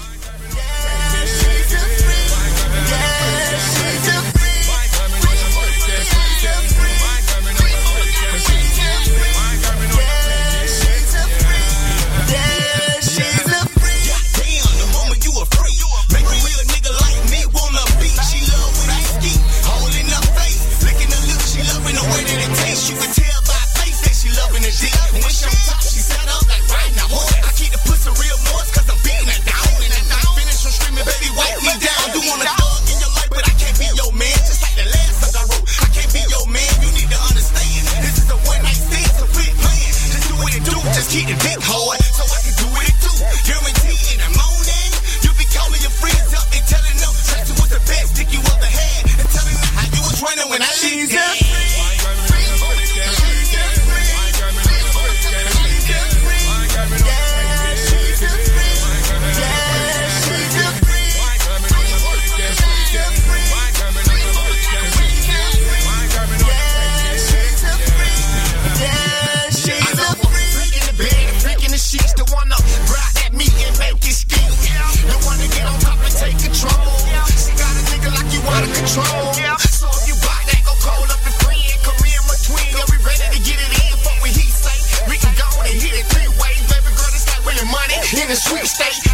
A sweet state.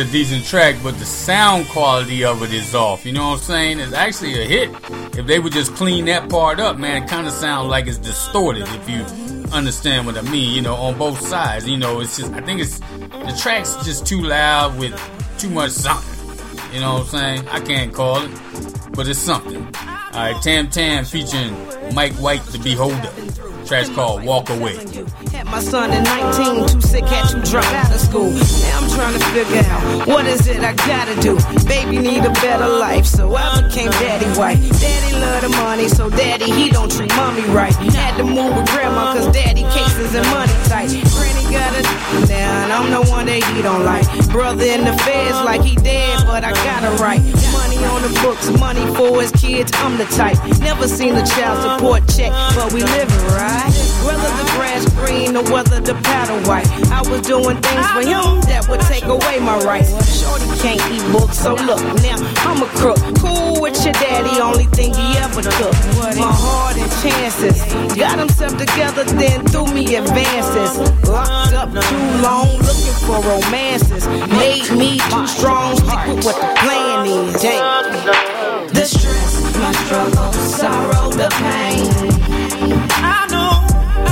A decent track, but the sound quality of it is off. You know what I'm saying? It's actually a hit. If they would just clean that part up, man, it kind of sounds like it's distorted. If you understand what I mean, you know, on both sides. You know, it's just I think it's the track's just too loud with too much something. You know what I'm saying? I can't call it, but it's something. All right, Tam Tam featuring Mike White, the Beholder. Track's called Walk Away. Had my son at 19, too sick, had to drop out of school. Now trying to figure out what is it I gotta do. Baby need a better life, so I became daddy white. Daddy love the money, so daddy he don't treat mommy right. Had to move with grandma, cause daddy cases and money tight. Granny got a now, and I'm the one that he don't like. Brother in the feds like he dead, but I got it right. Money on the books, money for his kids, I'm the type. Never seen a child support check, but we living right. Whether the grass green or whether the powder white, I was doing things for him that would take away my rights. Shorty can't eat books, so look, now I'm a crook. Cool with your daddy, only thing he ever took. My heart and chances. Got himself together, then threw me advances. Locked up too long, looking for romances. Made me too strong, stick with what the plan is. Damn. The stress, my struggle, sorrow, the pain.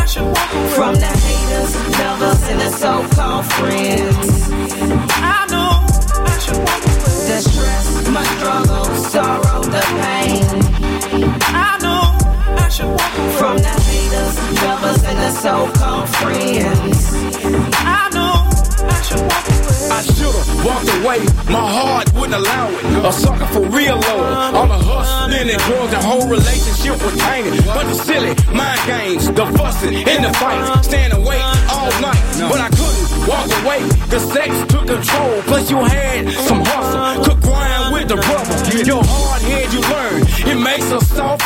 Should walk away from the haters, lovers, and the so-called friends. I know I should walk away. The stress, my struggle, sorrow, the pain. I know I should walk away from the haters, lovers, and the so-called friends. I know I should've walked away, my heart wouldn't allow it. A sucker for real love. All the hustling and drugs, the whole relationship was tainted. But the silly mind games, the fussing and the fights, staying awake all night. But I couldn't walk away, the sex took control. Plus you had some hustle, could grind with the rubber. Your hard head you learn, it makes us soft.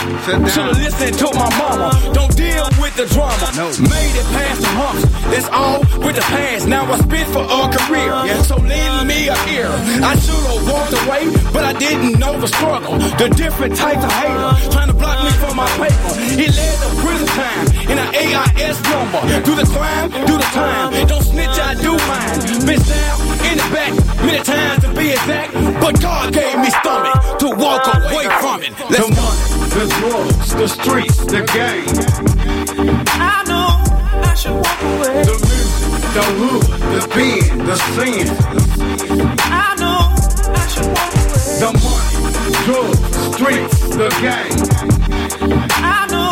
Should've listened to my mama, don't deal with the drama. No. Made it past the humps, that's all with the past. Now I spit for a career, Yeah. so lend me a ear. I should've walked away, but I didn't know the struggle. The different types of haters trying to block me from my paper. It led to prison time in an AIS number. Do the crime, do the time. Don't snitch, I do mine. Been down in the back many times to be exact, but God gave me stomach to walk away from it. Let's the money, the drugs, the streets, the game. I know I should walk away. the music, the hood, the pen, the sin. I know I should walk away. The money, drugs, streets, the game. I know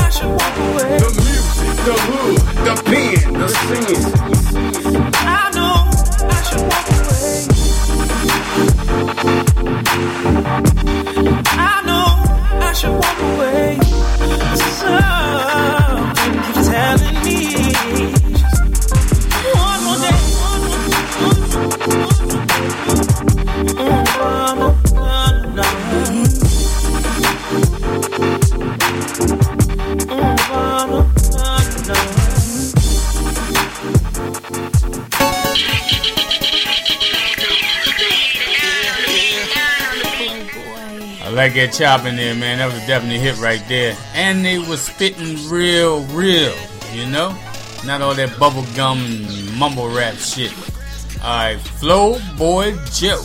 I should walk away. The music, the hood, the pen, the sin. Should walk away. I like that chop in there, man. That was definitely hit right there. And they was spitting real, real, you know? Not all that bubblegum and mumble rap shit. Alright, Flow Boy Joe.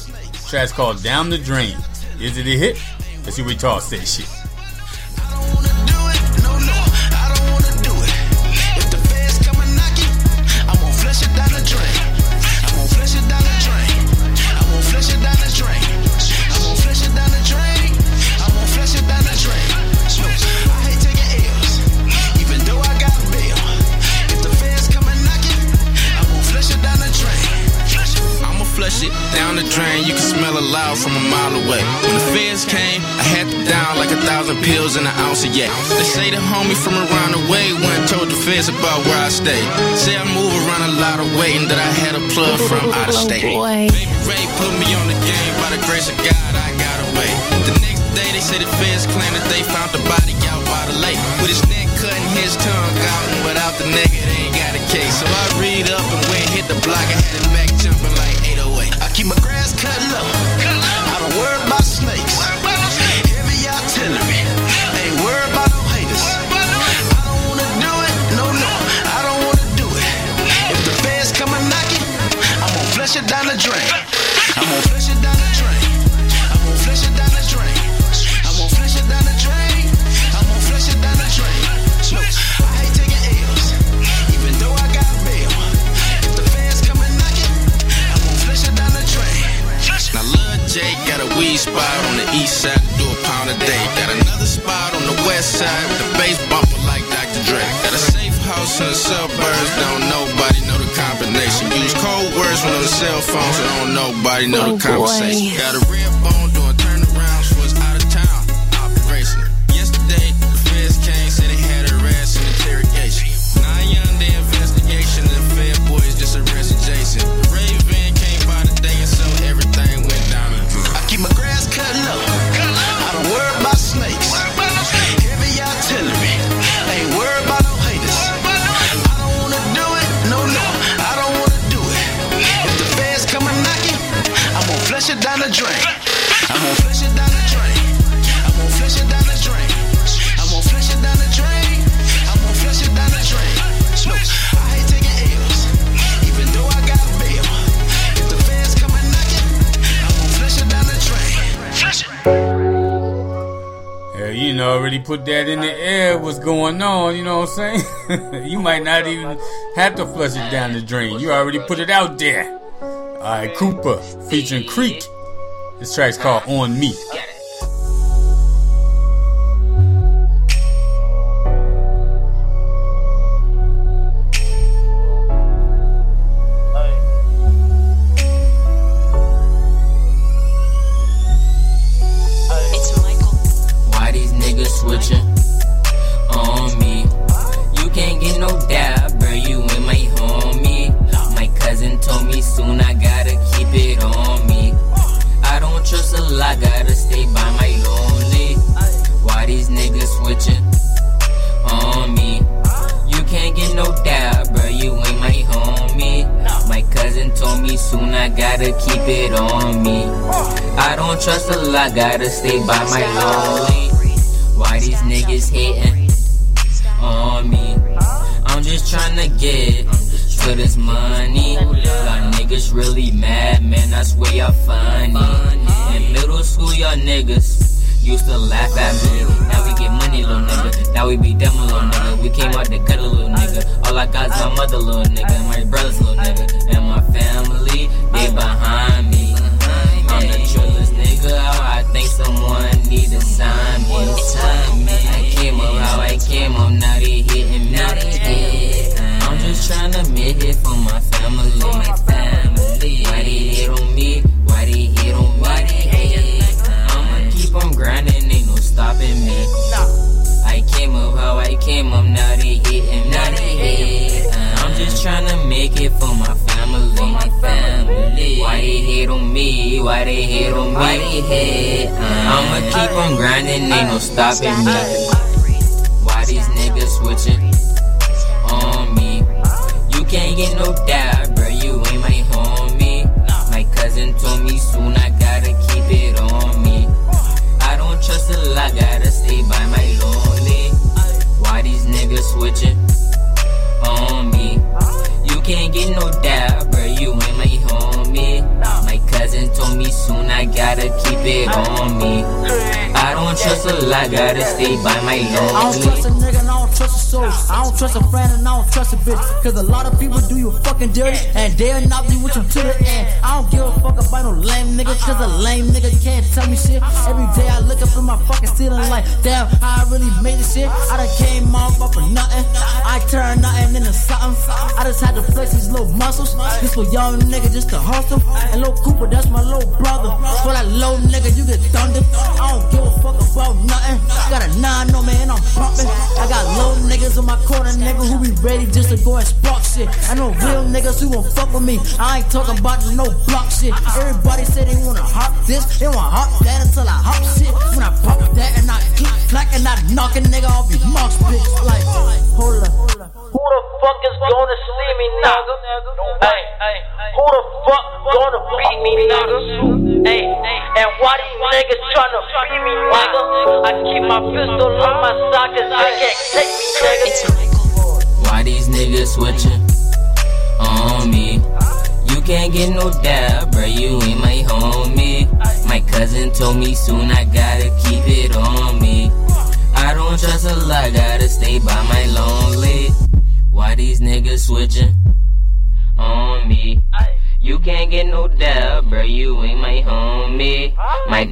Track's called Down the Drain. Is it a hit? Let's see what we toss that shit. Loud from a mile away. When the feds came, I had to down like a thousand pills in an ounce of yak. They say the homie from around the way went told the feds about where I stay. Say I move around a lot of way and that I had a plug from out of state. Baby Ray put me on the game. By the grace of God, I got away. The next day, they say the feds claim that they found the body out by the lake. With his neck cut and his tongue out, and without the nigga, they ain't got a case. So I read up and went hit the block and had it back jumping like 808. I keep my grass cut low. Down the drain. I'm gonna flush it down the drain. I'm gonna flush it down the drain. I'm gonna flush it down the drain. I'm gonna flush it down the drain. No, I hate taking L's, even though I got bail. If the feds come and knock it, I'm gonna flush it down the drain. Now Lil got a weed spot on the east side, do a pound a day. Got another spot on the west side, with the bass bumper like Dr. Dre. Got a safe house in the suburbs, don't nobody know combination. Use code words when on the cell phone, so don't nobody know the oh, conversation. Got a red put that in the air. What's going on? You know what I'm saying? you might not even have to flush it down the drain. You already put it out there. All right, Cooper featuring Creek. This track's called On Me. Me. I ain't talking about no block shit. Everybody say they wanna hop this, they wanna hop that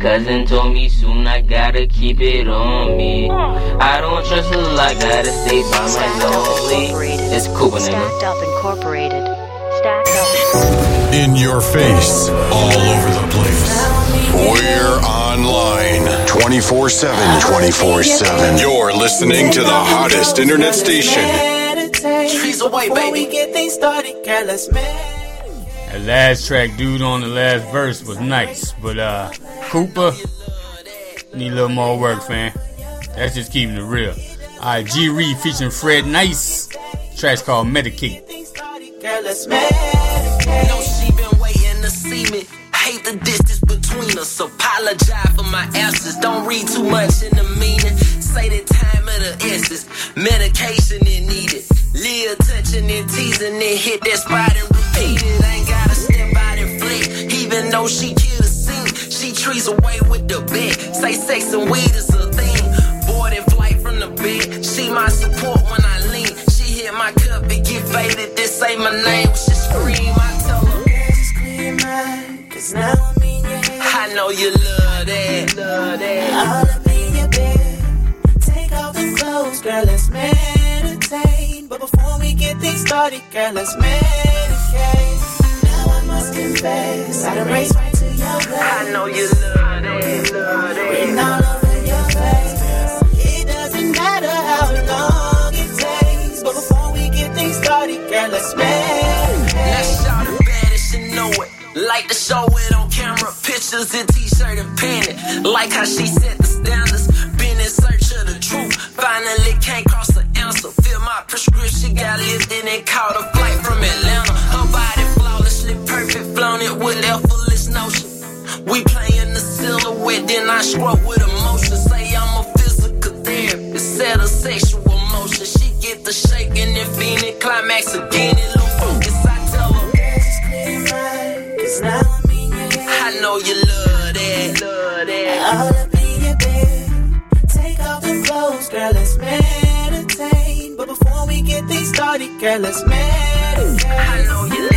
cousin told me soon I gotta keep it on me. I don't trust a lot, gotta stay by my lonely. It's cool, nigga. Stacked Up Incorporated. Stacked Up. In your face, all over the place. We're online 24 7. 24 7. You're listening to the hottest internet station. Trees away, baby. we get things started, girl, let's That last track, dude, on the last verse was nice, but uh, Cooper need a little more work, fam. That's just keeping it real. Alright, G Reed featuring Fred Nice. Track's called Medicate. Girl, let's she been waiting to see me. Hate the distance between us. Apologize for my absence. Don't read too much in the meaning. Say the time of the essence. Medication is needed. Touching teasing and hit that spot and repeat it. Ain't gotta step out and. Even though she kill the scene, she trees away with the bed. Say sex and weed is a thing. Boarding flight from the bed. She my support when I lean. She hit my cup and get faded. This ain't my name. She scream. I tell her. Just clear mind, cause now I'm in your head. I know you love that. Love that. In your bed. Take off the clothes, girl, let's meditate. But before we get things started, girl, let's medicate. Must confess, I done raced right to your place. I know you love that. Love that. Written all over your face. It doesn't matter how long it takes. But before we get things started, girl, let's medicate. Let's shout it bad as you know it. Like to show it on camera. Pictures in t-shirt and panic. Like how she set the standards. Been in search of the truth. Finally can't cross the answer. Fill my prescription. Got lifted and caught a flight from Atlanta. Her body Perfect, flown it with effortless notion. We playing the silhouette, then I scrub with emotion. Say I'm a physical therapist, set a sexual motion. She get the shaking and feeling, climax again and lose focus. I tell her, it's not me. I know you love that. Love that. All up in your bed, take off the clothes, girl. Let's meditate. But before we get things started, girl, let's meditate. I know you.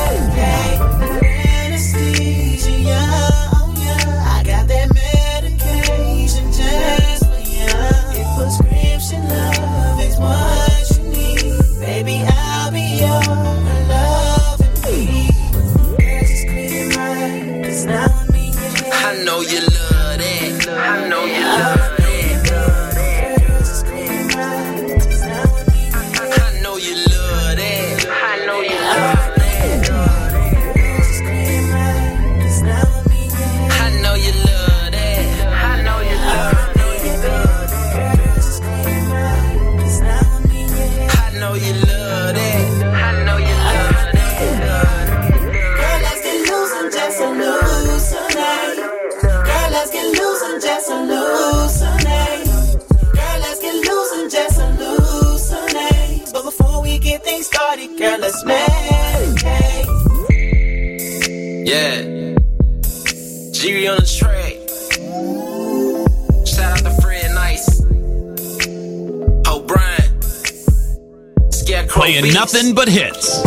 nothing but hits.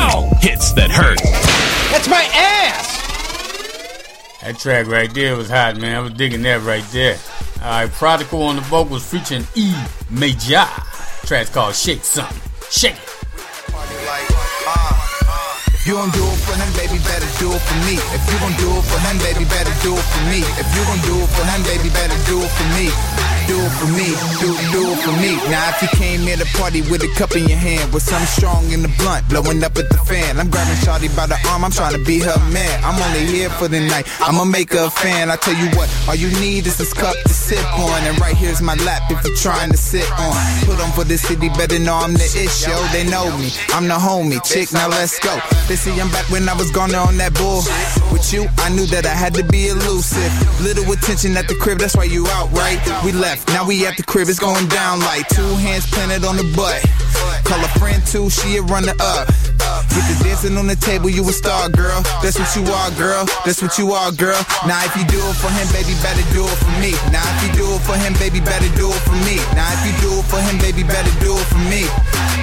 Ow! Hits that hurt. That's my ass! That track right there was hot, man. I was digging that right there. Alright, Prodigal on the vocals featuring E Major. Track's called Shake Something. Shake it. If you gon' do it for him, baby, better do it for me. If you gon' do it for him, baby, better do it for me. If you gon' do it for him, baby, better do it for me. Do it for me, do do it for me. Now if you came here to party with a cup in your hand, with something strong in the blunt, blowing up at the fan. I'm grabbing Shawty by the arm, I'm trying to be her man. I'm only here for the night, I'ma make her a fan. I tell you what, all you need is this cup to sip on, and right here's my lap if you're trying to sit on. Put on for the city, better know I'm the yo. They know me, I'm the homie, chick. Now let's go. They see I'm back when I was gone on that bull. With you, I knew that I had to be elusive. Little attention at the crib, that's why you out, right? We left, now we at the crib, it's going down like two hands planted on the butt. Call a friend too, she a runner up. Get the dancing on the table, you a star, girl. That's what you are, girl. That's what you are, girl. Now if you do it for him, baby, better do it for me. Now if you do it for him, baby, better do it for me. Now if you do it for him, baby, better do it for me.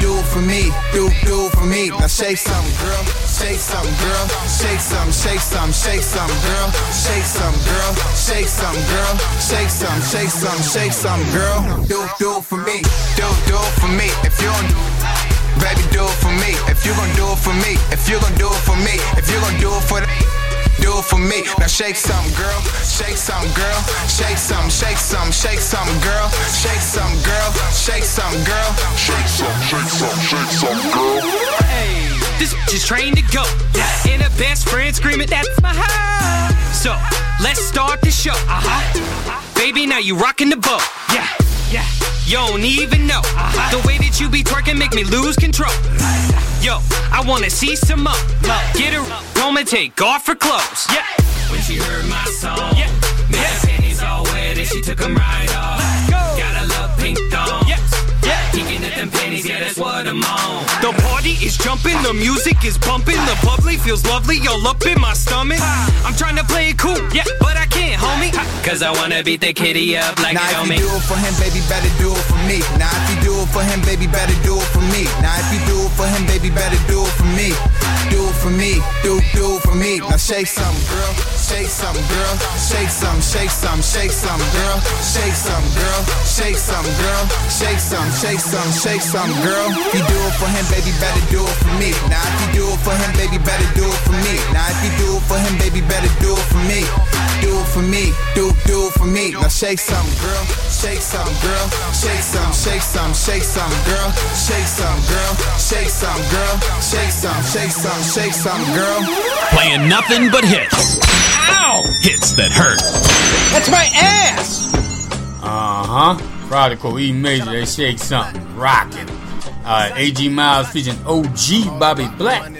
Do it for me, do do it for me. Now shake something, girl. Shake something, girl. Shake something, shake something, shake something, girl. Shake something, girl. Shake something, girl. Shake something, shake something, shake something, girl. Do do it for me. Do do it for me. If you don't Baby, do it for me. If you gon' do it for me, if you gon' do it for me, if you gon' do it for the. Do it for me. Now shake something, girl. Shake something, girl. Shake something, shake something, shake something, girl. Shake something, girl. Shake something, girl. Shake something, shake something, shake something, girl. Hey, this bitch is trained to go. And her best friend screaming, that's my heart. So, let's start the show. Uh-huh. Baby, now you rocking the boat. Yeah, yeah. You don't even know. The way that you be twerking make me lose control. Yo, I wanna see some more. Get her home and take off her clothes. Yeah. When she heard my song, yeah. made her panties all wet and she took them right off. Got a little pink thong. Yeah. Yeah. Peeking at them panties, yeah, that's what I'm on. The party is jumping, the music is pumping, the bubbly feels lovely, all up in my stomach. I'm trying to play it cool, yeah, but I can't, homie. Cause I wanna beat the kitty up like now it if you do it for him, baby, better do it for me. Now if you do it for him, baby, better do it for me. Now if you do it for him, baby, better do it for me. Do it for me, do do it for me. Now shake something, girl. Shake something, girl. Shake something, shake something, shake something, girl. Shake something, girl. Shake something, girl. Shake something, shake something, shake something, girl. If you do it for him, baby, better do it for me. Now if you do it for him, baby, better do it for me. Now if you do it for him, baby, better do it for me. Do it for me, do do it for me. Now shake something, girl. Shake something, girl. Shake something, shake something, shake something, girl. Shake something, girl. Shake something, girl. Shake something, shake something, shake something, girl. Playing nothing but hits. Ow! Hits that hurt. That's my ass! Uh huh. Prodigal E Major, they shake something. Rockin'. Alright, AG Miles featuring OG Bobby Black.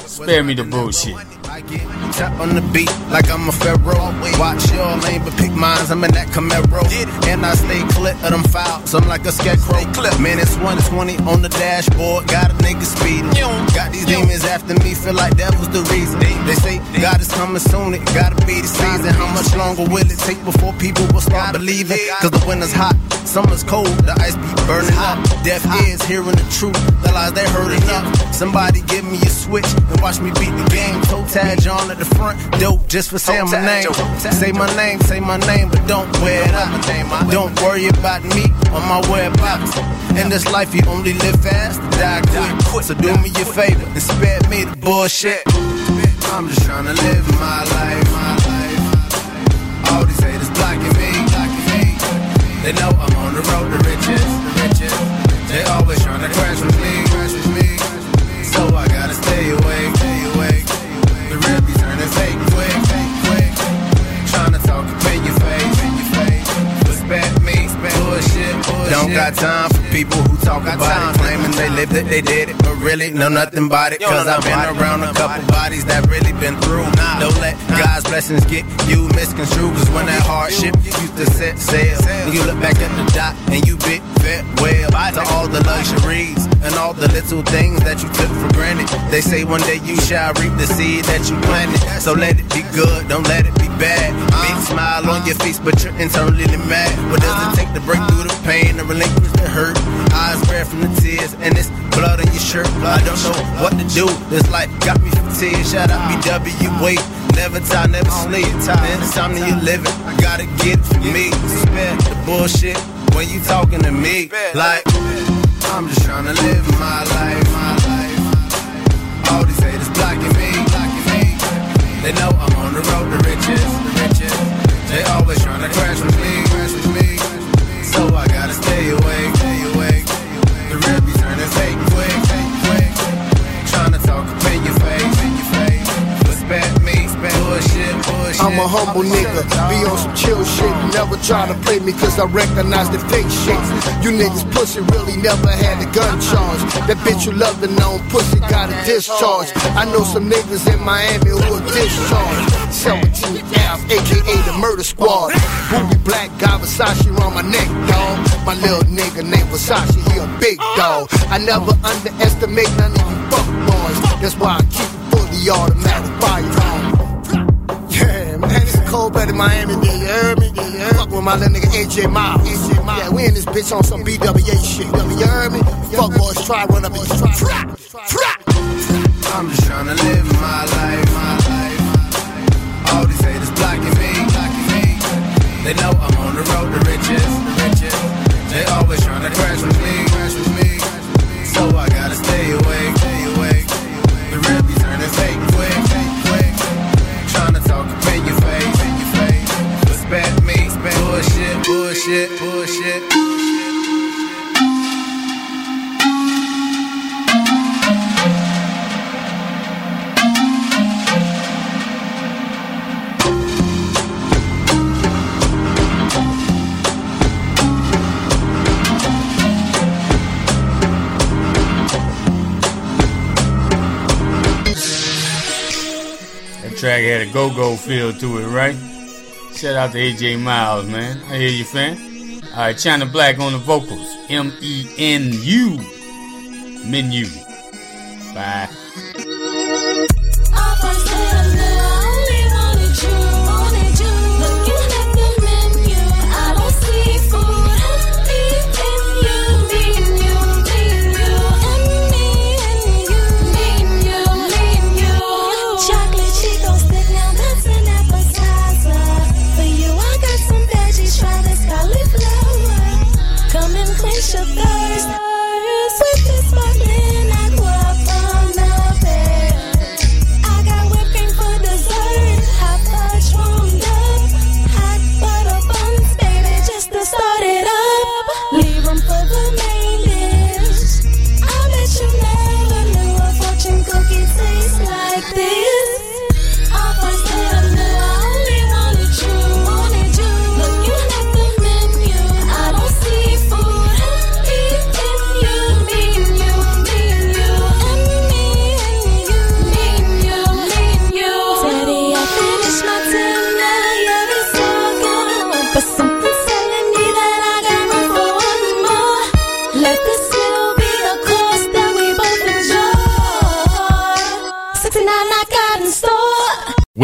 Spare me the bullshit. I get tap on the beat like I'm a pharaoh. Watch your lane, but pick mines. I'm in that Camaro. And I stay clip of them fouls. I'm like a scarecrow. Man, it's 120 on the dashboard. Got a nigga speeding. Got these demons after me, feel like that was the reason. They say God is coming soon, it gotta be the season. How much longer will it take before people will start believing? Cause the winter's hot, summer's cold, the ice be burning up. Deaf ears hearing the truth, the lies they heard enough. Somebody give me a switch and watch me beat the game. Toe tag on at the front, dope just for saying my name. Say my name, say my name, but don't wear it out. Don't worry about me on my whereabouts. In this life, you only live fast, die quick. So do me a favor and spare me the bullshit. I'm just trying to live my life. All these haters blocking me. They know I'm on the road to riches. Riches. They always trying to crash with me. Don't got time for people who talk about it. Claiming they lived it, they did it. But really know nothing about it. Cause I've been around a couple bodies that really been through. Don't let God's blessings get you misconstrued. Cause when that hardship used to set sail, you look back at the dot and you bit fed well to all the luxuries and all the little things that you took for granted. They say one day you shall reap the seed that you planted. So let it be good, don't let it be bad. Big smile on your face, but you're internally mad. What does it take to break through the pain and relinquish the hurt? Eyes red from the tears, and it's blood on your shirt. I don't know what to do. This life got me fatigued. Shout out BW, wait. Never tie, never sleep. Man, it's time that you live it. I gotta get it for me. Spare the bullshit when you talking to me. Like, I'm just trying to live my life. My life. All these haters blocking me. Blocking me. They know I'm on the road to riches. They always trying to crash with me. Crash with me. So I I'm a humble nigga, be on some chill shit. Never try to play me cause I recognize the fake shit. You niggas pussy really never had a gun charge. That bitch you love loving on pussy got a discharge. I know some niggas in Miami who are discharged. 17 F, aka the murder squad. Bobby Black, got Versace on my neck, dog. My little nigga named Versace, he a big dog. I never underestimate none of you fuck boys. That's why I keep fully automatic firearm. Yeah, cold blooded Miami, yeah, you heard me? Fuck with my little nigga AJ Miles. Yeah, we in this bitch on some BWA shit. You heard me? Fuck boys, try run up and try. I'm just trying to live my life. My life. All these haters blocking me. Blocking me. They know I'm on the road to riches. Riches. They always trying to That track had a go-go feel to it, right? Shout out to AJ Miles, man. I hear you, fam. All right, China Black on the vocals. M-E-N-U. Menu. Bye.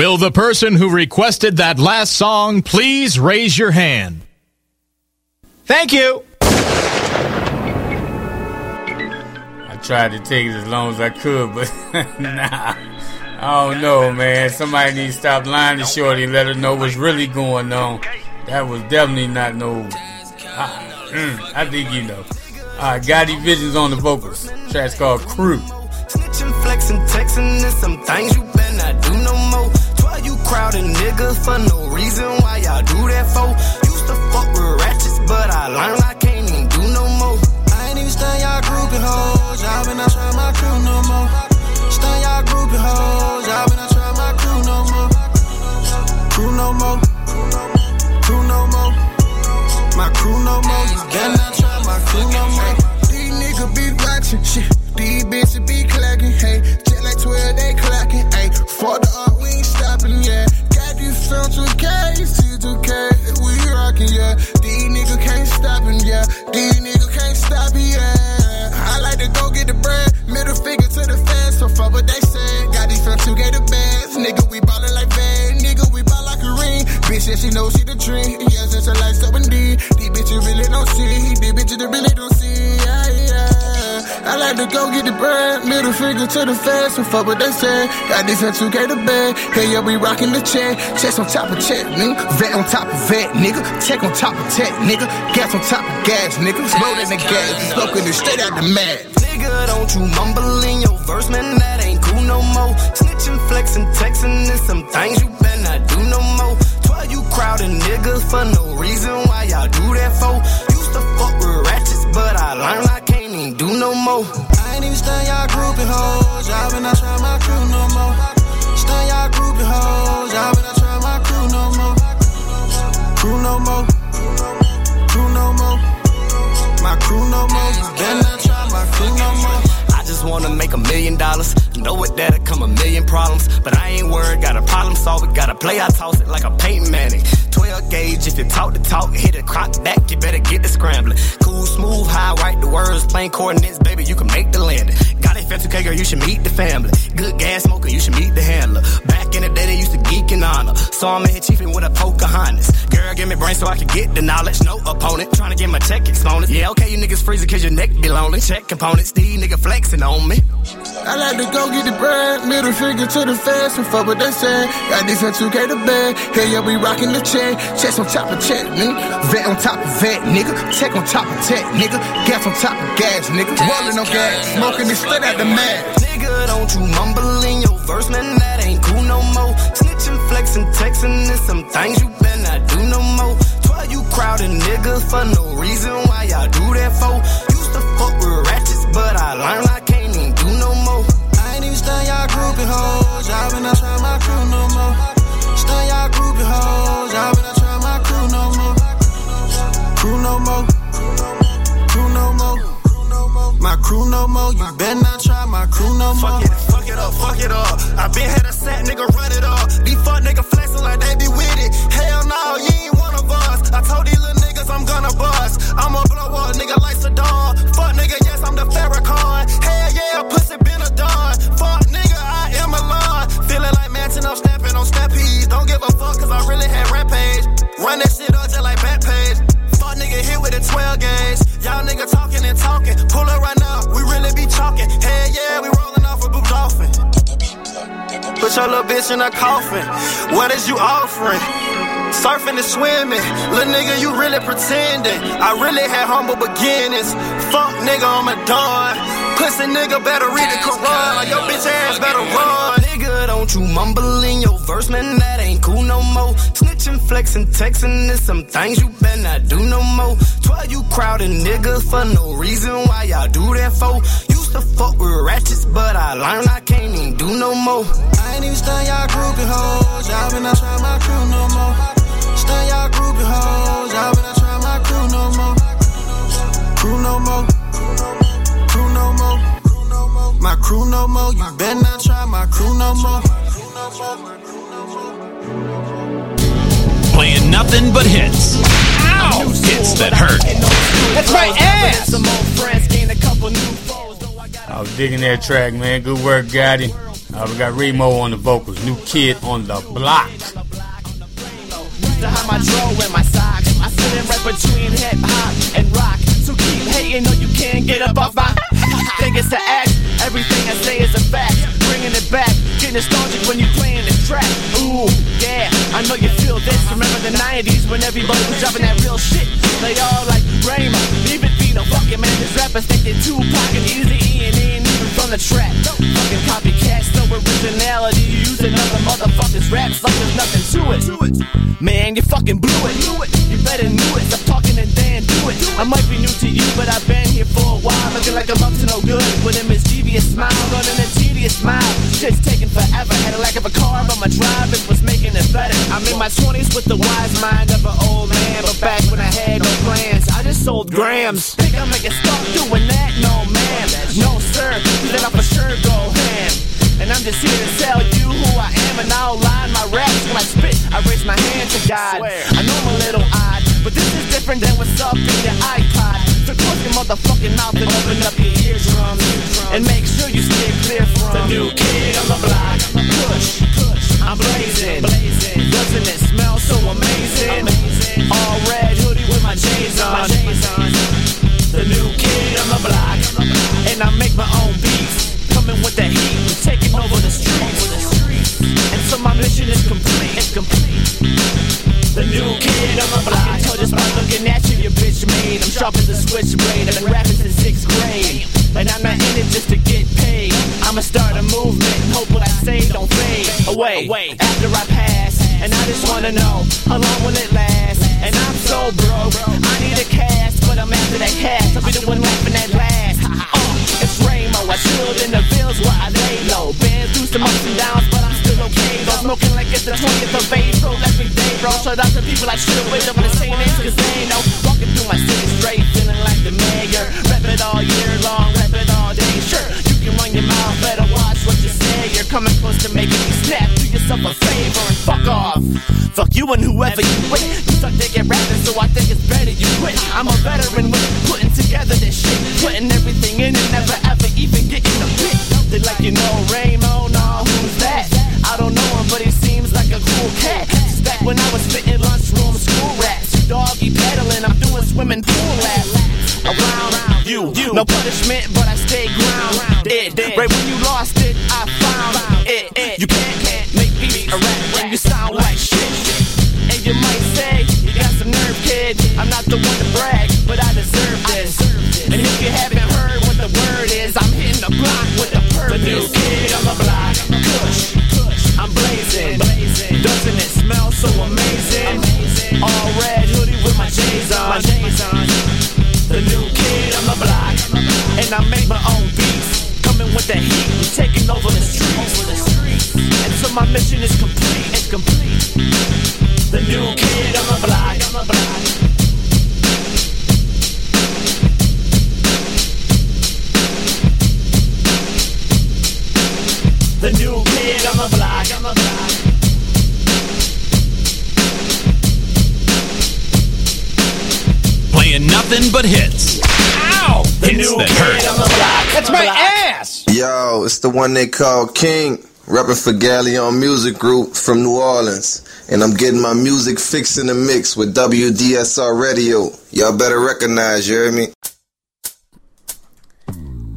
Will the person who requested that last song please raise your hand? Thank you. I tried to take it as long as I could, but nah. I don't know, man. Somebody needs to stop lying to Shorty and let her know what's really going on. That was definitely not no. I, mm, I think you know. Alright, Gotti Visions on the vocals. Track's called Crew. Snitching, flexing, texting, and some things you better You crowding niggas for no reason. Why y'all do that for? Used to fuck with ratchets, but I learned I can't even do no more. I ain't even stun y'all groupie hoes. Y'all been not try my crew no more. Stun y'all groupie hoes. Y'all been not try my crew no more. Crew no more. Crew no more. My crew no more. You better not try my crew no more. These niggas be watching shit. These bitches be clacking, hey. Just like 12, they clacking, hey. For the art, Got these from 2K, C2K, we rockin', yeah. These niggas can't stop him, yeah. These niggas can't stop it, yeah. I like to go get the bread, middle finger to the fans, so fuck what they said. Got these from 2K the bands, nigga, we ballin' like bad, nigga, we ball like a ring. Bitch said she knows she the dream, yeah, since her life so indeed. These bitches really don't see, these bitches they really don't see, yeah, yeah. I like to go get the bread, middle finger to the fans, so fuck what they say. Got this from 2K the bed, hey, yeah, we rockin' the check. Chest on top of check, nigga. Vet on top of vet, nigga. Tech on top of tech, nigga. Gas on top of gas, nigga. Slow the gas, smoking it straight out the mat. Nigga, don't you mumble in your verse, man, that ain't cool no more. Snitching, flexing, texting, and some things you better not do no more. Twelve you crowding niggas for no reason, why y'all do that for? Used to fuck with ratchets, but I learned I can't do no more. I ain't even stun y'all groupie hoes, y'all been not try my crew no more. Stun y'all groupie hoes, y'all been not try my crew no more. Crew no more. Crew no more. My crew no more. Better not try my crew no more. Just wanna make a million dollars. Know what that'll come a million problems. But I ain't worried, got a problem solve it. Got to play, I toss it like a Peyton Manning. 12 gauge, if you talk the talk, hit a crop back, you better get the scrambling. Cool, smooth, high, write the words, plain coordinates, baby, you can make the landing. Got it, 50k, girl, you should meet the family. Good gas smoker, you should meet the handler. Back in the day, they used to geek and honor. Saw in here chiefing with a Pocahontas. Girl, give me brain so I can get the knowledge. No opponent, trying to get my check exponent. Yeah, okay, you niggas freezing cause your neck be lonely. Check components, these niggas flexing on me. I like to go get the bread, middle finger to the fans, and fuck what they say. Got this from 2K the bed, hey, yeah, we rockin' the check. Chest on top of check, nigga. Vet on top of vet, nigga. Tech on top of tech, nigga. Gas on top of gas, nigga. Rollin' on gas, smoking it straight out the mat. Nigga, don't you mumble in your verse, man, that ain't cool no more. Snitching, flexing, texting, and some things you better not do no more. Twelve you crowding niggas for no reason, why y'all do that for? Used to fuck with ratchets, but I learned I stun y'all groupie hoes, y'all been not try my crew no more. Stun y'all groupie hoes, y'all been not try my crew no more. Crew no more. Crew no more. My crew no more. You better not try my crew no more. Fuck it, fuck it up, fuck it up. I been had a set nigga run it up. These fuck nigga flexing like they be with it. Hell no, you ain't one of us. I told these little niggas I'm gonna bust. I'ma blow up nigga like Saddam. Fuck nigga, yes I'm the Farrakhan. Hell yeah, pussy been a dawn. On. Don't give a fuck cause I really had rampage. Run that shit up just like Backpage. Fuck nigga hit with a 12 gauge. Y'all nigga talking and talking. Pull up right now, we really be talking. Hell yeah, we rolling off a blue dolphin. Put your little bitch in a coffin. What is you offering? Surfing and swimming. Little nigga, you really pretending. I really had humble beginnings. Fuck nigga, I'm a don. Pussy nigga better read the Quran. Your bitch ass better run. Don't you mumble in your verse, man. That ain't cool no more. Snitching, flexing, texting, and some things you better not do no more. Twelve you crowding niggas for no reason. Why y'all do that for? Used to fuck with ratchets, but I learned I can't even do no more. I ain't even stun y'all groupie hoes. Y'all been not try my crew no more. Stun y'all groupie hoes. Y'all been not try my crew no more. Crew no more. Crew no more. My crew no more. You better not try my crew no more. Playing nothing but hits. Ow! Hits that hurt. That's my ass. I was digging that track, man. Good work, Gotti. Uh, we got Remo on the vocals, new kid on the block. Behind my drawer and my socks, I sit in right between hip hop and rock. So keep hating, or you can't get up off my. think it's the act. Everything I say is a fact. Bringing it back, get nostalgic when you're playing the track. Ooh, yeah, I know you feel this. Remember the 90s when everybody was dropping that real shit. They all like Raymo, leave it be no fucking man. This rappers think they Tupac and Easy E and even from the trap. Fucking copycats, no originality. You Using other motherfuckers' raps like there's nothing to it. Man, you fucking blew it. You better knew it. Stop talking and then do it. I might be new to you, but I've been here for a while. Looking like I'm up to no good. With a mischievous smile, running a tedious smile. Shit's taking forever. Had a lack of a car, but my driving was making it better. I'm in my 20s with the wise mind of an old man. But back when I had no plans, I just sold grams. Think I'm making start doing that? No, man. No, sir. I for sure go ham. And I'm just here to tell you who I am and I'll line my raps when I spit. I raise my hand to God. I know I'm a little odd, but this is different than what's up in your iPod. So close your motherfucking mouth and open up your eardrums. And make sure you stay clear from the new kid on the block. Push, push. I'm blazing. Doesn't it smell so amazing? All red hoodie with my J's on. The new kid on the block. And I make my own beats. With the heat, taking over the streets. And so my mission is complete. It's complete. The new kid on the block. I can tell just by looking at you, your bitch made. I'm sharp as a switchblade. I've been rapping since sixth grade. And I'm not in it just to get paid. I'ma start a movement and hope what I say don't fade away. After I pass, and I just wanna know how long will it last? And I'm so broke, I need a cast, but I'm after that cash. I'll be the one laughing at last. Uh, it's Ramo, I chilled in the fields where I lay low. Been through some ups and downs, but I'm still okay. Though smoking like it's the 20th of April every day, bro. Shout out to people I should've waited up to say names, cause they know. Walking through my city straight, feeling like the mayor. Rep it all year long, rep it all day. Sure, you can run your mouth, better what you say. You're coming close to making me snap. Do yourself a favor and fuck off. Fuck you and whoever you with. You suck start digging rapping, so I think it's better you quit. I'm a veteran with putting together this shit. Putting everything in and never ever even getting a bit. They like, you know, Ramo, no, who's that? I don't know him, but he seems like a cool cat. Back when I was spitting lunchroom school raps. Doggy pedaling, I'm doing swimming pool laps. Around you, you. no punishment, but I stay ground. It, right when you lost it, I found it. You can't, can't make me a rap when you sound like shit. And you might say, you got some nerve, kid. I'm not the one to brag, but I deserve this. And if you haven't heard what the word is, I'm hitting the block with the purpose. The new kid on the block, Kush, I'm blazing. Doesn't it smell so amazing? All red hoodie with my J's on. I make my own beats. Coming with the heat, taking over the streets. And so my mission is complete. It's complete. The new kid on the block. On the block. The new kid on the block. On the block. Playing nothing but hits. Ow! The Hits new that kid hurt. on the block. That's my ass. Yo, it's the one they call King, repping for Galleon Music Group from New Orleans. And I'm getting my music fixed in the mix with WDSR Radio. Y'all better recognize, you hear me?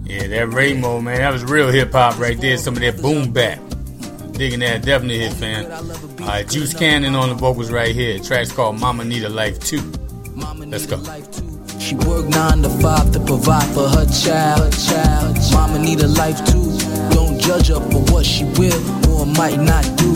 Yeah, that Ramo, man, that was real hip hop right there. Some of that boom bap. Digging that, definitely hit, fan. Uh, Juice Cannon on the vocals right here. Track's called Mama Need a Life Too. Let's go. She work nine to five to provide for her child. child. Mama need a life too. Don't judge her for what she will or might not do.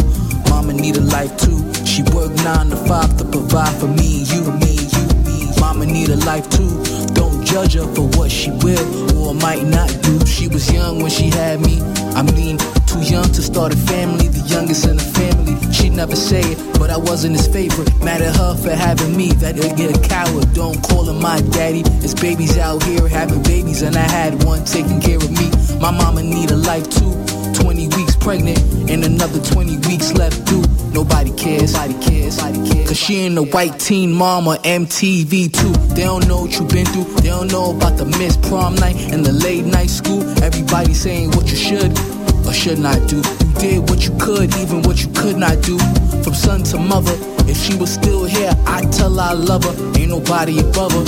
Mama need a life too. She work nine to five to provide for me and you, me and you, me. Mama need a life too. Don't judge her for what she will or might not do. She was young when she had me. I mean, too young to start a family, the youngest in the family. She never say it, but I wasn't his favorite. Mad at her for having me, that get a coward. Don't call him my daddy. It's babies out here having babies, and I had one taking care of me. My mama need a life too. 20 weeks pregnant and another 20 weeks left due. Nobody cares, nobody cares, nobody cares. Cause she ain't a white teen or MTV too. They don't know what you been through. They don't know about the miss prom night and the late night school. Everybody saying what you should or should not do. You did what you could, even what you could not do. From son to mother, if she was still here, I'd tell her I love her. Ain't nobody above her.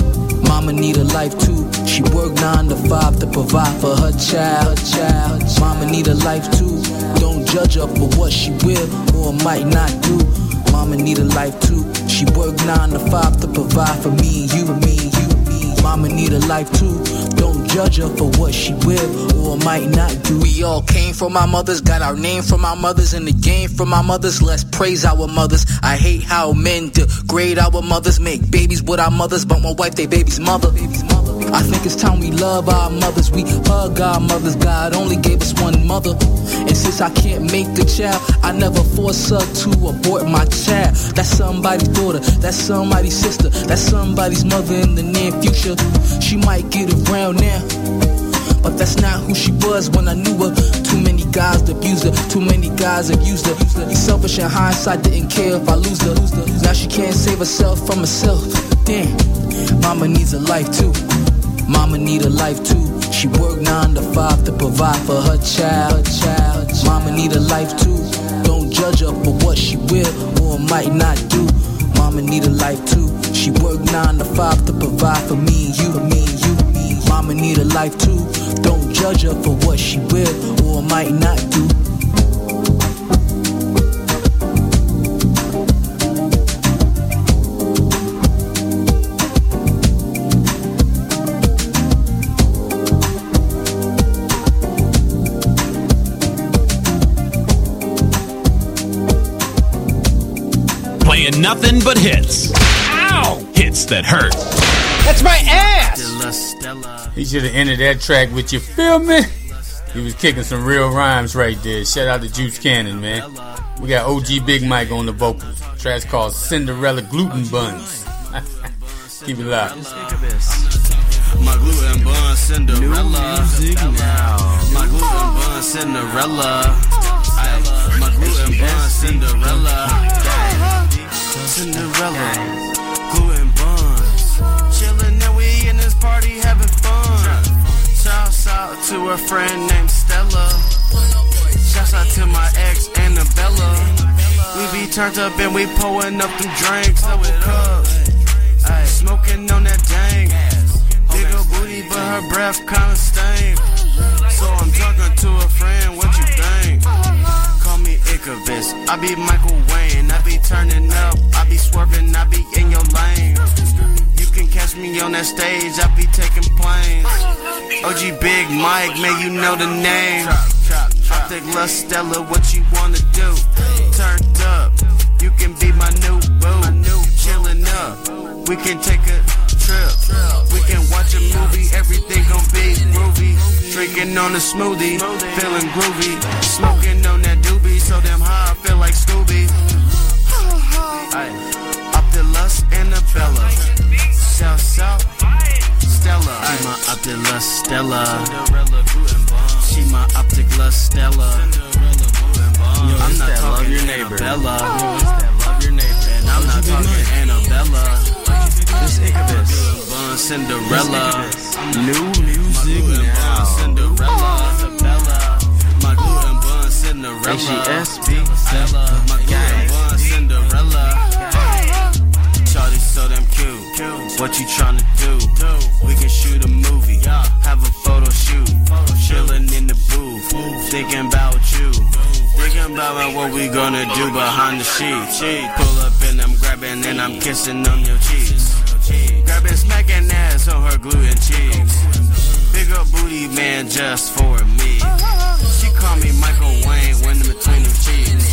Mama need a life too. She work nine to five to provide for her child. Her child. Mama need a life too. Don't judge her for what she will or might not do. Mama need a life too. She work nine to five to provide for me and you, me and you, me. Mama need a life too. Don't judge her for what she will or might not do. We all came from our mothers, got our name from our mothers, and the game from our mothers. Let's praise our mothers. I hate how men degrade our mothers, make babies with our mothers, but my wife, they baby's mother. Baby's mother. I think it's time we love our mothers. We hug our mothers. God only gave us one mother. And since I can't make the child, I never force her to abort my child. That's somebody's daughter. That's somebody's sister. That's somebody's mother in the near future. She might get around now. But that's not who she was when I knew her. Too many guys abused her. Too many guys abused her. Be selfish in hindsight, didn't care if I lose her. Now she can't save herself from herself. Damn, mama needs a life too. Mama need a life too. She work nine to five to provide for her child. child. Mama need a life too. Don't judge her for what she will or might not do. Mama need a life too. She work nine to five to provide for me and you, me and you. Mama need a life too. Don't judge her for what she will or might not do. Nothing but hits. Ow! Hits that hurt. That's my ass! He should have ended that track with you feel me? He was kicking some real rhymes right there. Shout out to Juice Cannon, man. We got OG Big Mike on the vocals. Track's called Cinderella Gluten Buns. Keep it locked. My gluten bun Cinderella. My gluten bun Cinderella. Ay, My gluten bun Cinderella. Cinderella. Gluten buns. Chillin' and we in this party having fun. Shouts out to a friend named Stella. Shouts out to my ex Annabella. We be turned up and we pulling up them drinks, cups. Ay, smoking on that dang. Bigger booty, but her breath kinda stink. So I'm talking to a friend, what you? I be Michael Wayne. I be turning up, I be swerving, I be in your lane. You can catch me on that stage, I be taking planes. OG Big Mike, man, you know the name. I think La Stella, what you wanna do? Turned up, you can be my new boo. Chillin' up, we can take a trip. We can watch a movie, everything gon' be groovy. Drinking on a smoothie, feeling groovy. Smoking on so damn high, I feel like Scooby. Aye. Optilus Annabella. South South Stella. She my Optilus Stella. She my Optilus Stella. I'm not talking your neighbor. Bella. Love your neighbor. And I'm not talking Annabella. This Ichabus. Cinderella. New music now. Gonna do behind the sheets. Pull up and I'm grabbing and I'm kissing on your cheeks. Grabbing, smacking ass on her gluten cheeks. Big up booty man just for me. She call me Michael Wayne when in between them cheeks.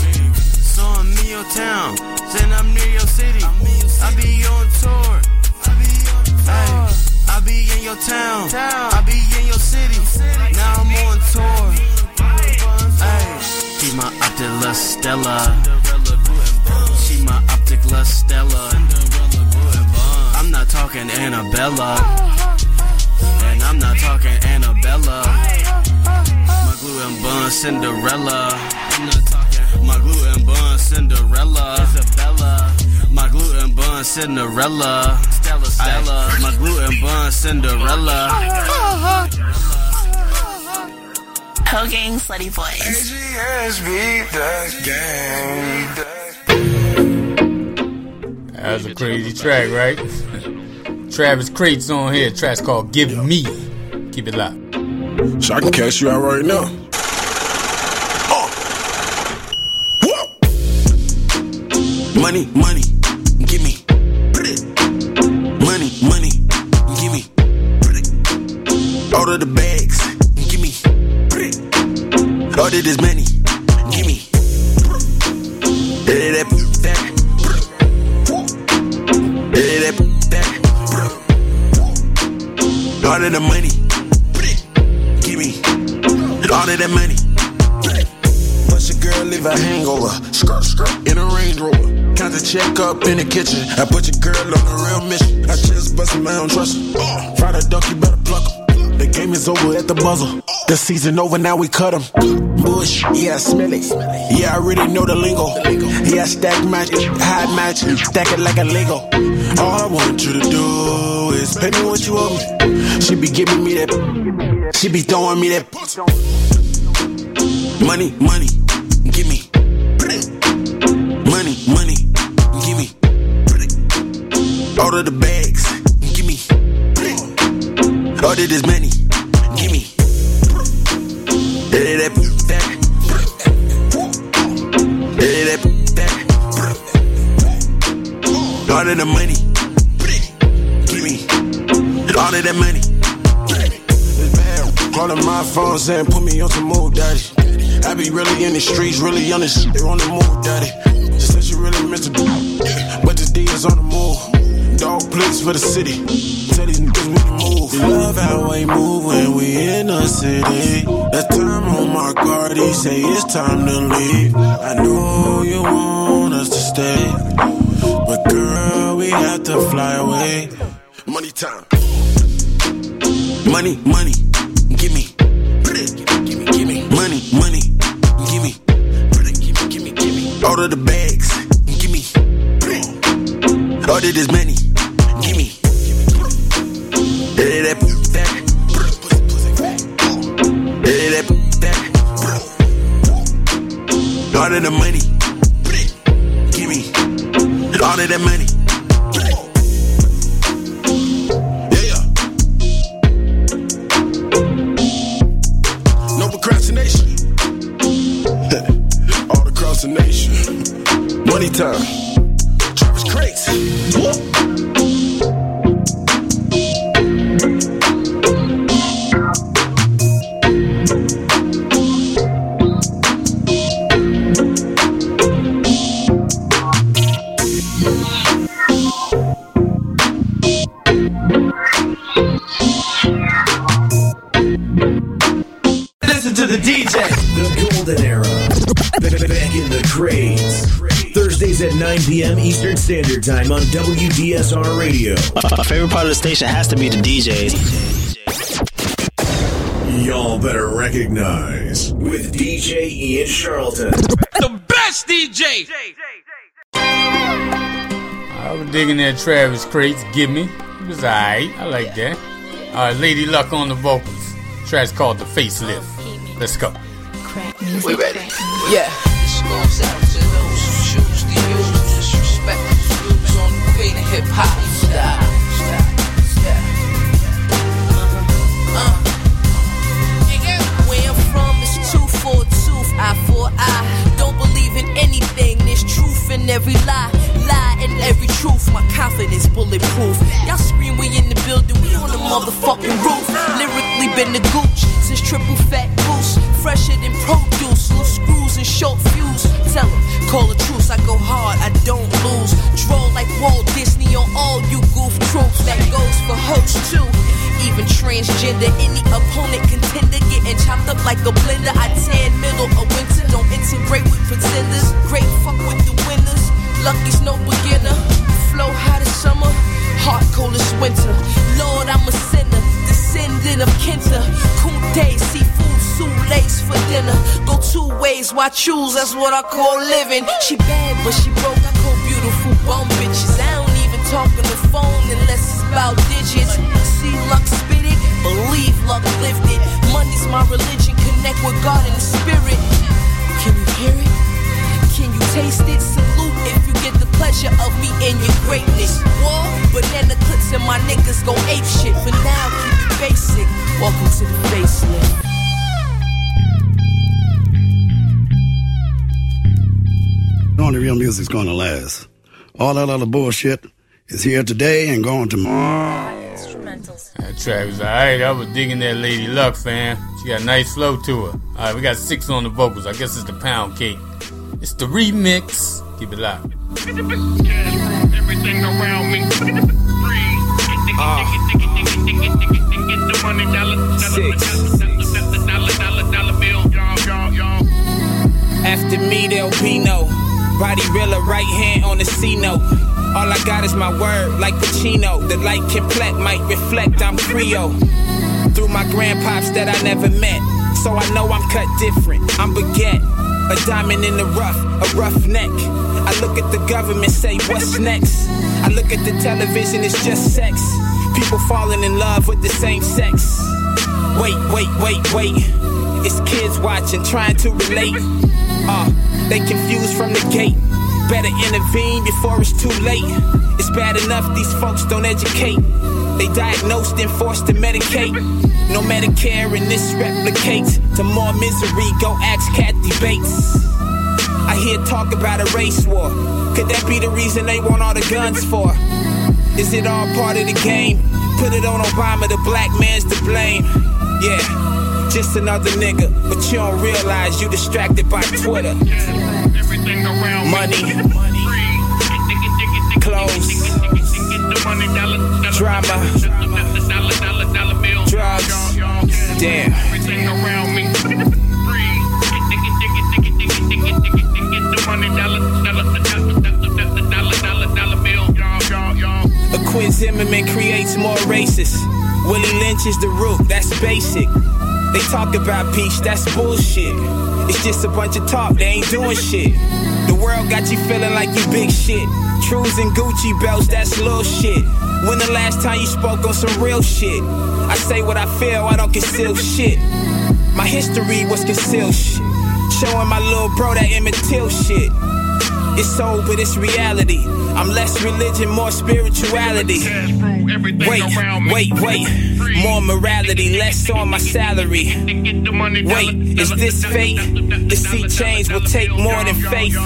So I'm in your town, then I'm near your city. I be on tour. Ay, I be in your town. I be in your city. Now I'm on tour. She my Optilus Stella. She my Optilus Stella. I'm not talking Annabella. And I'm not talking Annabella. My glue and bun Cinderella. I'm not talking my gluten bun Cinderella. Isabella. My gluten bun Cinderella. Stella Stella. My gluten bun Cinderella. Uh-huh. Ho Gang Slutty Boys. AGSB, the gang. That was a crazy track, right? Travis Crates on here. Track's called Give Me. Keep it locked. So I can cash you out right now. Uh. Money, money, give me. Money, money, give me. All of the bags, give me. All of this money, give me. That, that, that. That, that, that. All of the money, give me. All of that money. Bust your girl, leave a hangover. Skirt, skirt, in a Range Rover. Count the check up in the kitchen. I put your girl on a real mission. I just busted my own trust. Uh, Fried a duck, you better pluck 'em. The game is over at the buzzer. The season over, now we cut 'em. Bush, yeah, smell it. Yeah, I already know the lingo. Yeah, I stack match, hide match, stack it like a Lego. All I want you to do is pay me what you owe me. She be giving me that. She be throwing me that. Money, money, give me. Money, money, give me. All of the bags, give me. All of this money, All of the money, give me. All of that money. Calling my phone saying put me on some move, daddy. I be really in the streets, really on the shit, they on the move, daddy. Just said she really missed it, but this D is on the move. Dog place for the city. Tell these niggas we move. Love how we move when we in the city. That time on my card, he say it's time to leave. I know you want us to stay, but girl, we have to fly away. Money time. Money, money, give me. Give me, give me. Money, money, give me. Give me, give me. All of the bags, give me. All of this money, give me. That, that. All of the money. All of that money. No procrastination. All across the nation. Money time. WDSR Radio. My favorite part of the station has to be the DJs. Y'all better recognize with DJ Ian Charlton. The best DJ. I was digging that Travis Crates. Give me. It was alright. I like that. All right, Lady Luck on the vocals. Track's called The Facelift. Let's go. We ready. Yeah. Hip hop style. Uh. Where I'm from is tooth for tooth, eye for eye. Don't believe in anything, there's truth in every lie, lie in every truth. My confidence bulletproof. Y'all scream we in the building, we on the motherfucking roof. Lyrically been the gooch since triple fat boost, fresher than produce. Loose screws and short fuse. Tell 'em, call a truce. I go hard, I don't lose. Droll like Walt Disney on all you goof troops. That goes for hosts too. Even transgender, any opponent contender getting chopped up like a blender. I tan middle of winter, don't integrate with pretenders. Great fuck with the winners. Lucky's no beginner. Flow hot as summer, cold as winter. Lord, I'm a sinner, descendant of Kenta. Kunde, seafood, souffles for dinner. Go two ways, why choose? That's what I call living. She bad, but she broke. I call beautiful bum bitches. I don't even talk on the phone unless it's about digits. See luck spit it, believe luck lived it. Money's my religion, connect with God and the spirit. Can you hear it? Can you taste it? Salute if you get the pleasure of me and your greatness. War, banana clips and my niggas go ape shit. For now, keep it basic. Welcome to the facelift. Only real music's gonna last. All that other bullshit is here today and gone tomorrow. That track was alright. I was digging that Lady Luck, fam. She got a nice flow to her. Alright, we got six on the vocals. I guess it's the pound cake. It's the remix. Keep it loud. Everything around ah. me. After me, there'll be no body realer, right hand on the C note. All I got is my word, like Pacino. The light can complex might reflect I'm Creole. Through my grandpops that I never met. So I know I'm cut different. I'm baguette, a diamond in the rough, a rough neck. I look at the government, say, what's next? I look at the television, it's just sex. People falling in love with the same sex. Wait, wait, wait, wait. It's kids watching, trying to relate. Uh, they confused from the gate. Better intervene before it's too late. It's bad enough these folks don't educate. They diagnosed and forced to medicate. No Medicare, and this replicates to more misery. Go ask Kathy Bates. I hear talk about a race war. Could that be the reason they want all the guns for? Is it all part of the game? Put it on Obama, the black man's to blame. Yeah, just another nigga, but you don't realize you distracted by Twitter. Money, clothes, drama, drugs. Damn. A Quinn Zimmerman creates more racists. Willie Lynch is the root, that's basic. They talk about peace, that's bullshit. It's just a bunch of talk, they ain't doing shit. The world got you feeling like you big shit. Trues and Gucci belts, that's little shit. When the last time you spoke on some real shit? I say what I feel, I don't conceal shit. My history was concealed shit. Showing my little bro that Emmett Till shit. It's old, but it's reality. I'm less religion, more spirituality. Wait, wait, wait. More morality, less on my salary. Wait, is this fate? To see change will take more than faith.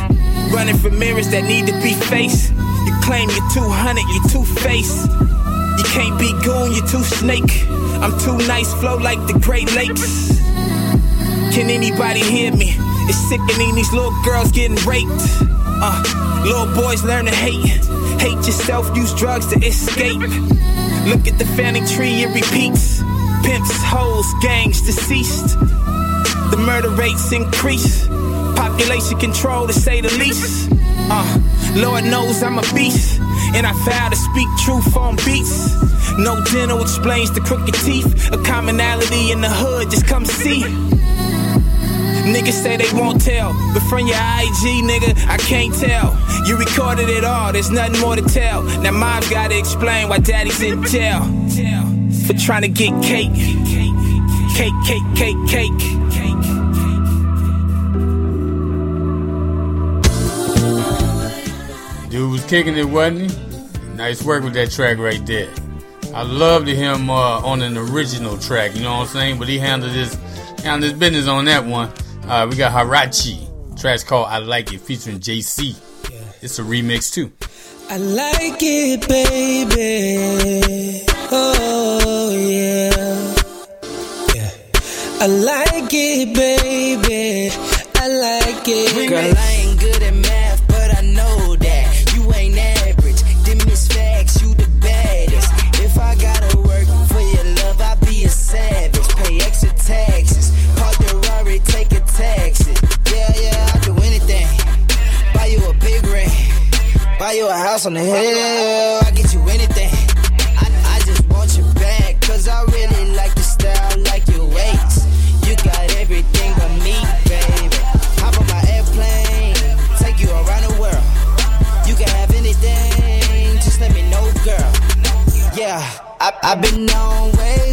Running for mirrors that need to be faced. You claim you're 200, you're two faced. You can't be goon, you're too snake. I'm too nice, flow like the Great Lakes. Can anybody hear me? It's sickening, these little girls getting raped. Uh, little boys learn to hate. Hate yourself, use drugs to escape. Look at the fanning tree, it repeats. Pimps, hoes, gangs, deceased. The murder rates increase. Population control, to say the least. Uh, Lord knows I'm a beast. And I vow to speak truth on beats. No dental explains the crooked teeth. A commonality in the hood, just come see. Niggas say they won't tell, but from your IG, nigga, I can't tell. You recorded it all, there's nothing more to tell. Now mom's gotta explain why daddy's in jail for trying to get cake, cake, cake, cake, cake. Dude was kicking it, wasn't he? Nice work with that track right there. I loved him uh, on an original track, you know what I'm saying? But he handled his handled his business on that one. Uh, we got Harachi. Track's called I Like It featuring JC. It's a remix too. I like it, baby. Oh, yeah. Yeah. I like it, baby. I like it. Girl, Buy you a house on the hill. I get you anything. I, I just want you back, cause I really like the style, like your waist. You got everything but me, baby. Hop on my airplane, take you around the world. You can have anything, just let me know, girl. Yeah, I've been on way,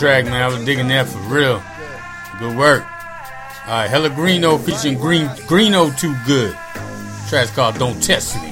track, man. I was digging that for real. Good work. All right, Hella Greeno featuring Green Greeno Too Good. Track's called Don't Test Me.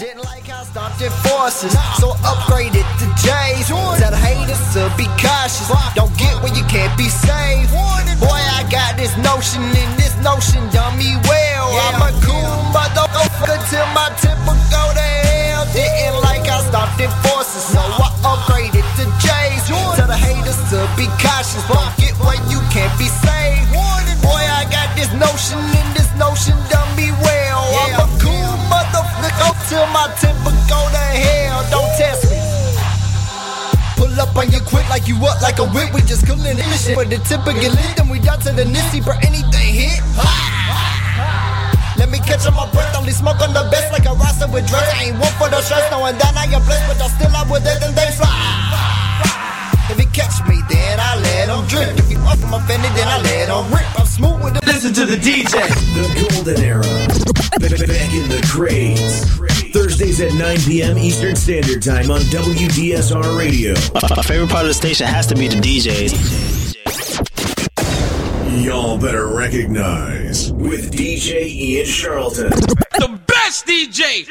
Like you up like a whip. We just coolin' this shit. For the tip of your lip, then we down to the nissy for anything hit. Let me catch on my breath, only smoke on the best like a roster with drugs. I ain't one for the stress, knowing that I am blessed, but I'm still out with it and they fly. If he catch me, then I let him drip. If you up from offended, then I let him rip. I'm smooth with the Listen to the DJ. The Golden Era. Back in the crates. Thursdays at 9 p.m. Eastern Standard Time on WDSR Radio. My favorite part of the station has to be the DJs. Y'all better recognize with DJ Ian Charlton. The best DJ!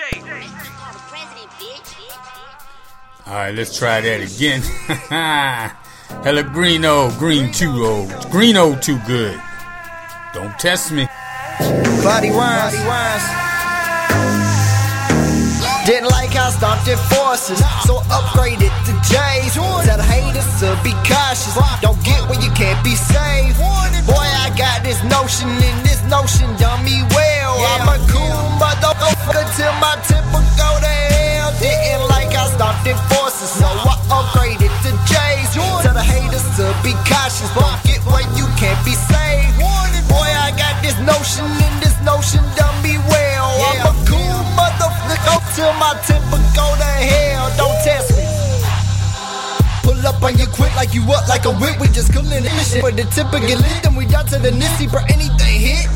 All right, let's try that again. Hella Greeno, Green Too Old, Greeno Too Good. Don't test me. Body wines. Didn't like how I started forces, so upgraded to J's. Tell the haters to be cautious. Don't get where you can't be saved. Boy, I got this notion, and this notion done me well. I'm a cool motherfucker till my temper go to hell. Didn't like I started forces, so I upgraded to J's. Tell the haters to be cautious. Don't get where you can't be saved. Boy, I got this notion, and this notion till my temper go to hell. Don't test me. Pull up on you quick like you up like a whip. We just coolin' this shit. For the tip of your lip, then we down to the nissy for anything hit.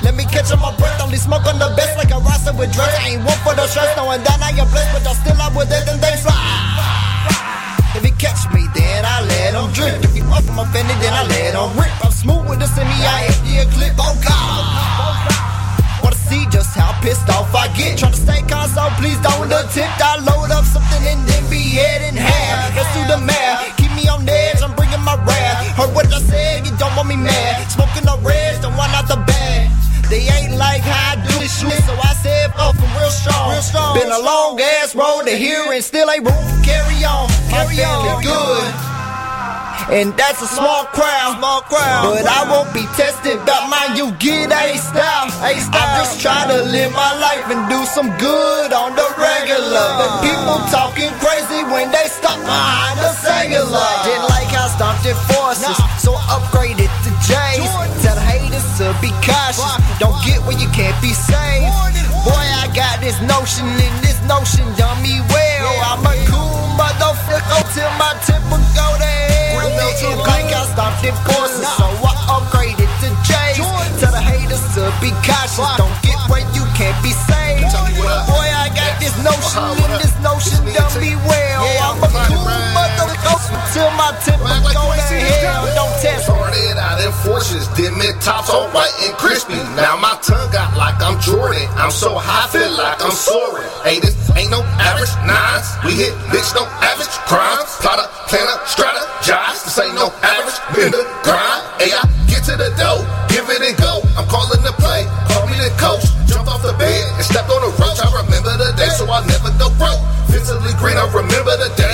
Let me catch on my breath, only smoke on the best like a roster with drugs. I ain't one for the stress, knowing that I am blessed, but I'm still out with it and they fly. If he catch me, then I let him drip. If he up from offended, then I let him rip. I'm smooth with the semi, I empty a clip. Oh God. See just how pissed off I get. Tryna stay calm, so please don't attempt. I load up something and then be head in half. Let's do the math. Keep me on edge, I'm bringing my wrath. Heard what I said, you don't want me mad. Smoking the reds, don't want out the bag. They ain't like how I do this shit, so I said, oh, fuck from real strong. Real strong. Been a long ass road to here and still ain't room carry on. Carry on. good. And that's a small crowd. Small crowd. But I won't be tested about mine. You get A style. A style. I'm just try to live my life and do some good on the regular. The uh. people talking crazy when they stop behind the cellular. Didn't like how I stomped in forces, so I upgraded to J's. Tell the haters to be cautious. Don't get where you can't be saved. Boy, I got this notion, and this notion done me well. I'm a cool motherfucker till my temper go to I in forces, so I upgraded to J's. Tell the haters to be cautious. Don't get where you can't be saved. Boy, I got this notion, and this notion. Mid tops all white and crispy. Now my tongue got like I'm Jordan. I'm so high, feel like I'm soaring. Hey, this ain't no average nines. We hit bitch, no average crimes. Plotter, planner, strategize. This ain't no average bender grind. Hey, I get to the dough, give it and go. I'm calling the play, call me the coach. Jumped off the bed and stepped on the roach. I remember the day, so I never go broke. Physically green, I remember the days.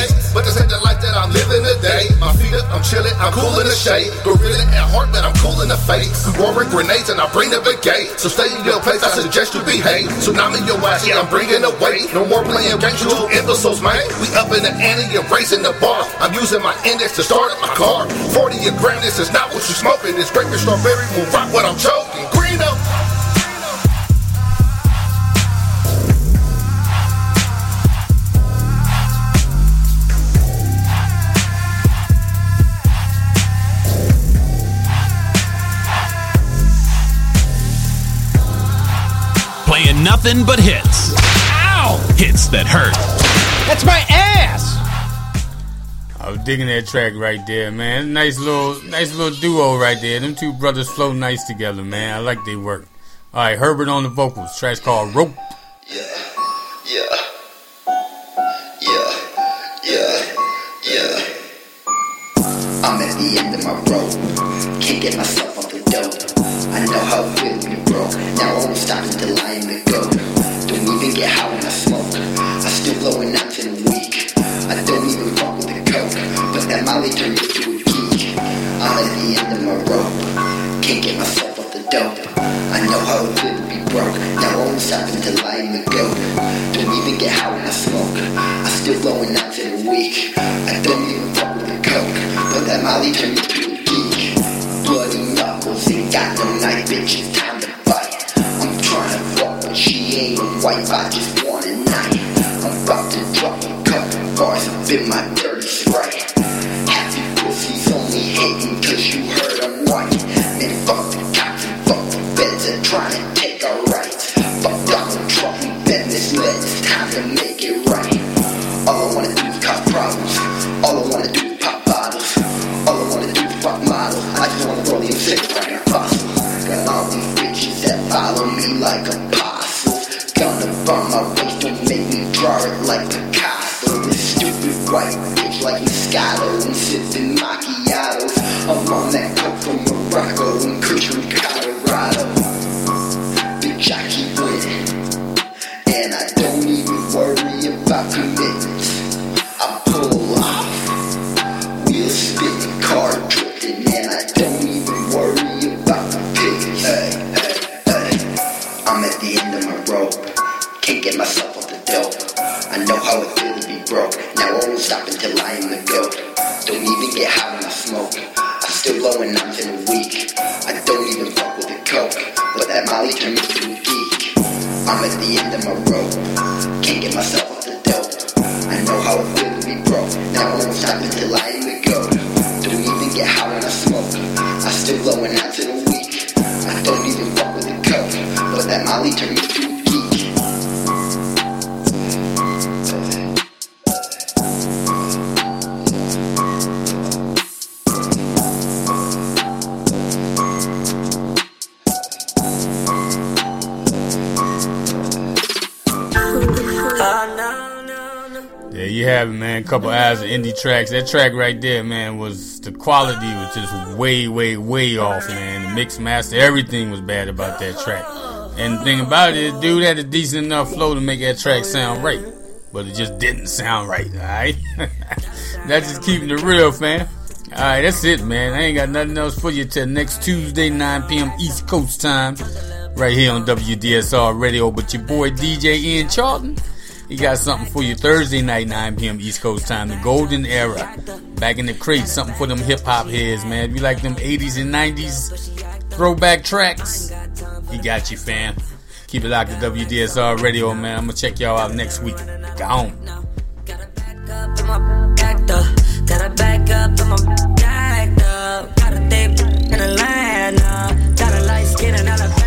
I'm chilling, I'm cool in the shade. Gorilla at heart, but I'm cool in the face. Roaring grenades and I bring the brigade. So stay in your place, I suggest you behave. Tsunami your ass, yeah, I'm bringing the weight. No more playing games, you two imbeciles, man. We up in the ante and raising the bar. I'm using my index to start up my car. 40 a gram, this is not what you're smoking. This grape and strawberry will rock what I'm choking. Green up. Playing nothing but hits. Ow! Hits that hurt. That's my ass. I was digging that track right there, man. Nice little, nice little duo right there. Them two brothers flow nice together, man. I like their work. All right, Herbert on the vocals. Track's called Rope. Yeah, yeah, yeah, yeah. Yeah. I'm at the end of my rope. Can't get myself off the dope. I know how it feels to be broke. Now I won't stop until I am the goat. Don't even get high when I smoke. I still blowing out to the weak. I don't even fuck with the coke. But that Molly turned me to a geek. I'm at the end of my rope. Can't get myself off the dope. I know how it feels to be broke. Now I won't stop until I am the goat. Don't even get high when I smoke. I still blowing out to the weak. I don't even fuck with the coke. But that Molly turned me to a geek. Bloody knuckles ain't got no knife, bitch. It's time to fight. I'm trying to fuck, but she ain't a wife. I just want a night. I'm about to drop a couple bars up in my dirty spray. Happy pussies only hating cause you heard I'm white. Man, fuck the cops and fuck the feds trying to take our rights. Fuck Donald Trump, we been misled. It's time to make it right. All I wanna do is cause problems. All I wanna do is pop bottles. All I wanna like apostles. Gonna burn my waist, don't make me draw it like Picasso. This stupid white bitch like Moscato and sipping macchiatos. I'm on that coke from Morocco and Kush I know how it feels to be broke. Now I won't stop until I am the goat. Don't even get high when I smoke. I'm still blowing out in a week. I don't even fuck with the coke. But that Molly turned me to a geek. I'm at the end of my rope. Can't get myself off the dope. I know how it feels to be broke. Now I won't stop until I am the goat. Don't even get high when I smoke. I'm still blowing out to the week. I don't even fuck with the coke. But that Molly turned me to a geek. Have it, man. Couple hours of indie tracks. That track right there, man, was the quality was just way, way, way off, man. The mix master, everything was bad about that track. And the thing about it, dude had a decent enough flow to make that track sound right. But it just didn't sound right, alright? That's just keeping it real, fam. Alright, that's it, man. I ain't got nothing else for you till next Tuesday, 9 p.m. East Coast time. Right here on WDSR Radio. But your boy DJ Ian Charlton, he got something for you Thursday night, 9 p.m. East Coast time, the golden era. Back in the crate, something for them hip hop heads, man. If you like them 80s and 90s throwback tracks, he got you, fam. Keep it locked to WDSR Radio, man. I'm gonna check y'all out next week. Gone. Got a light skin and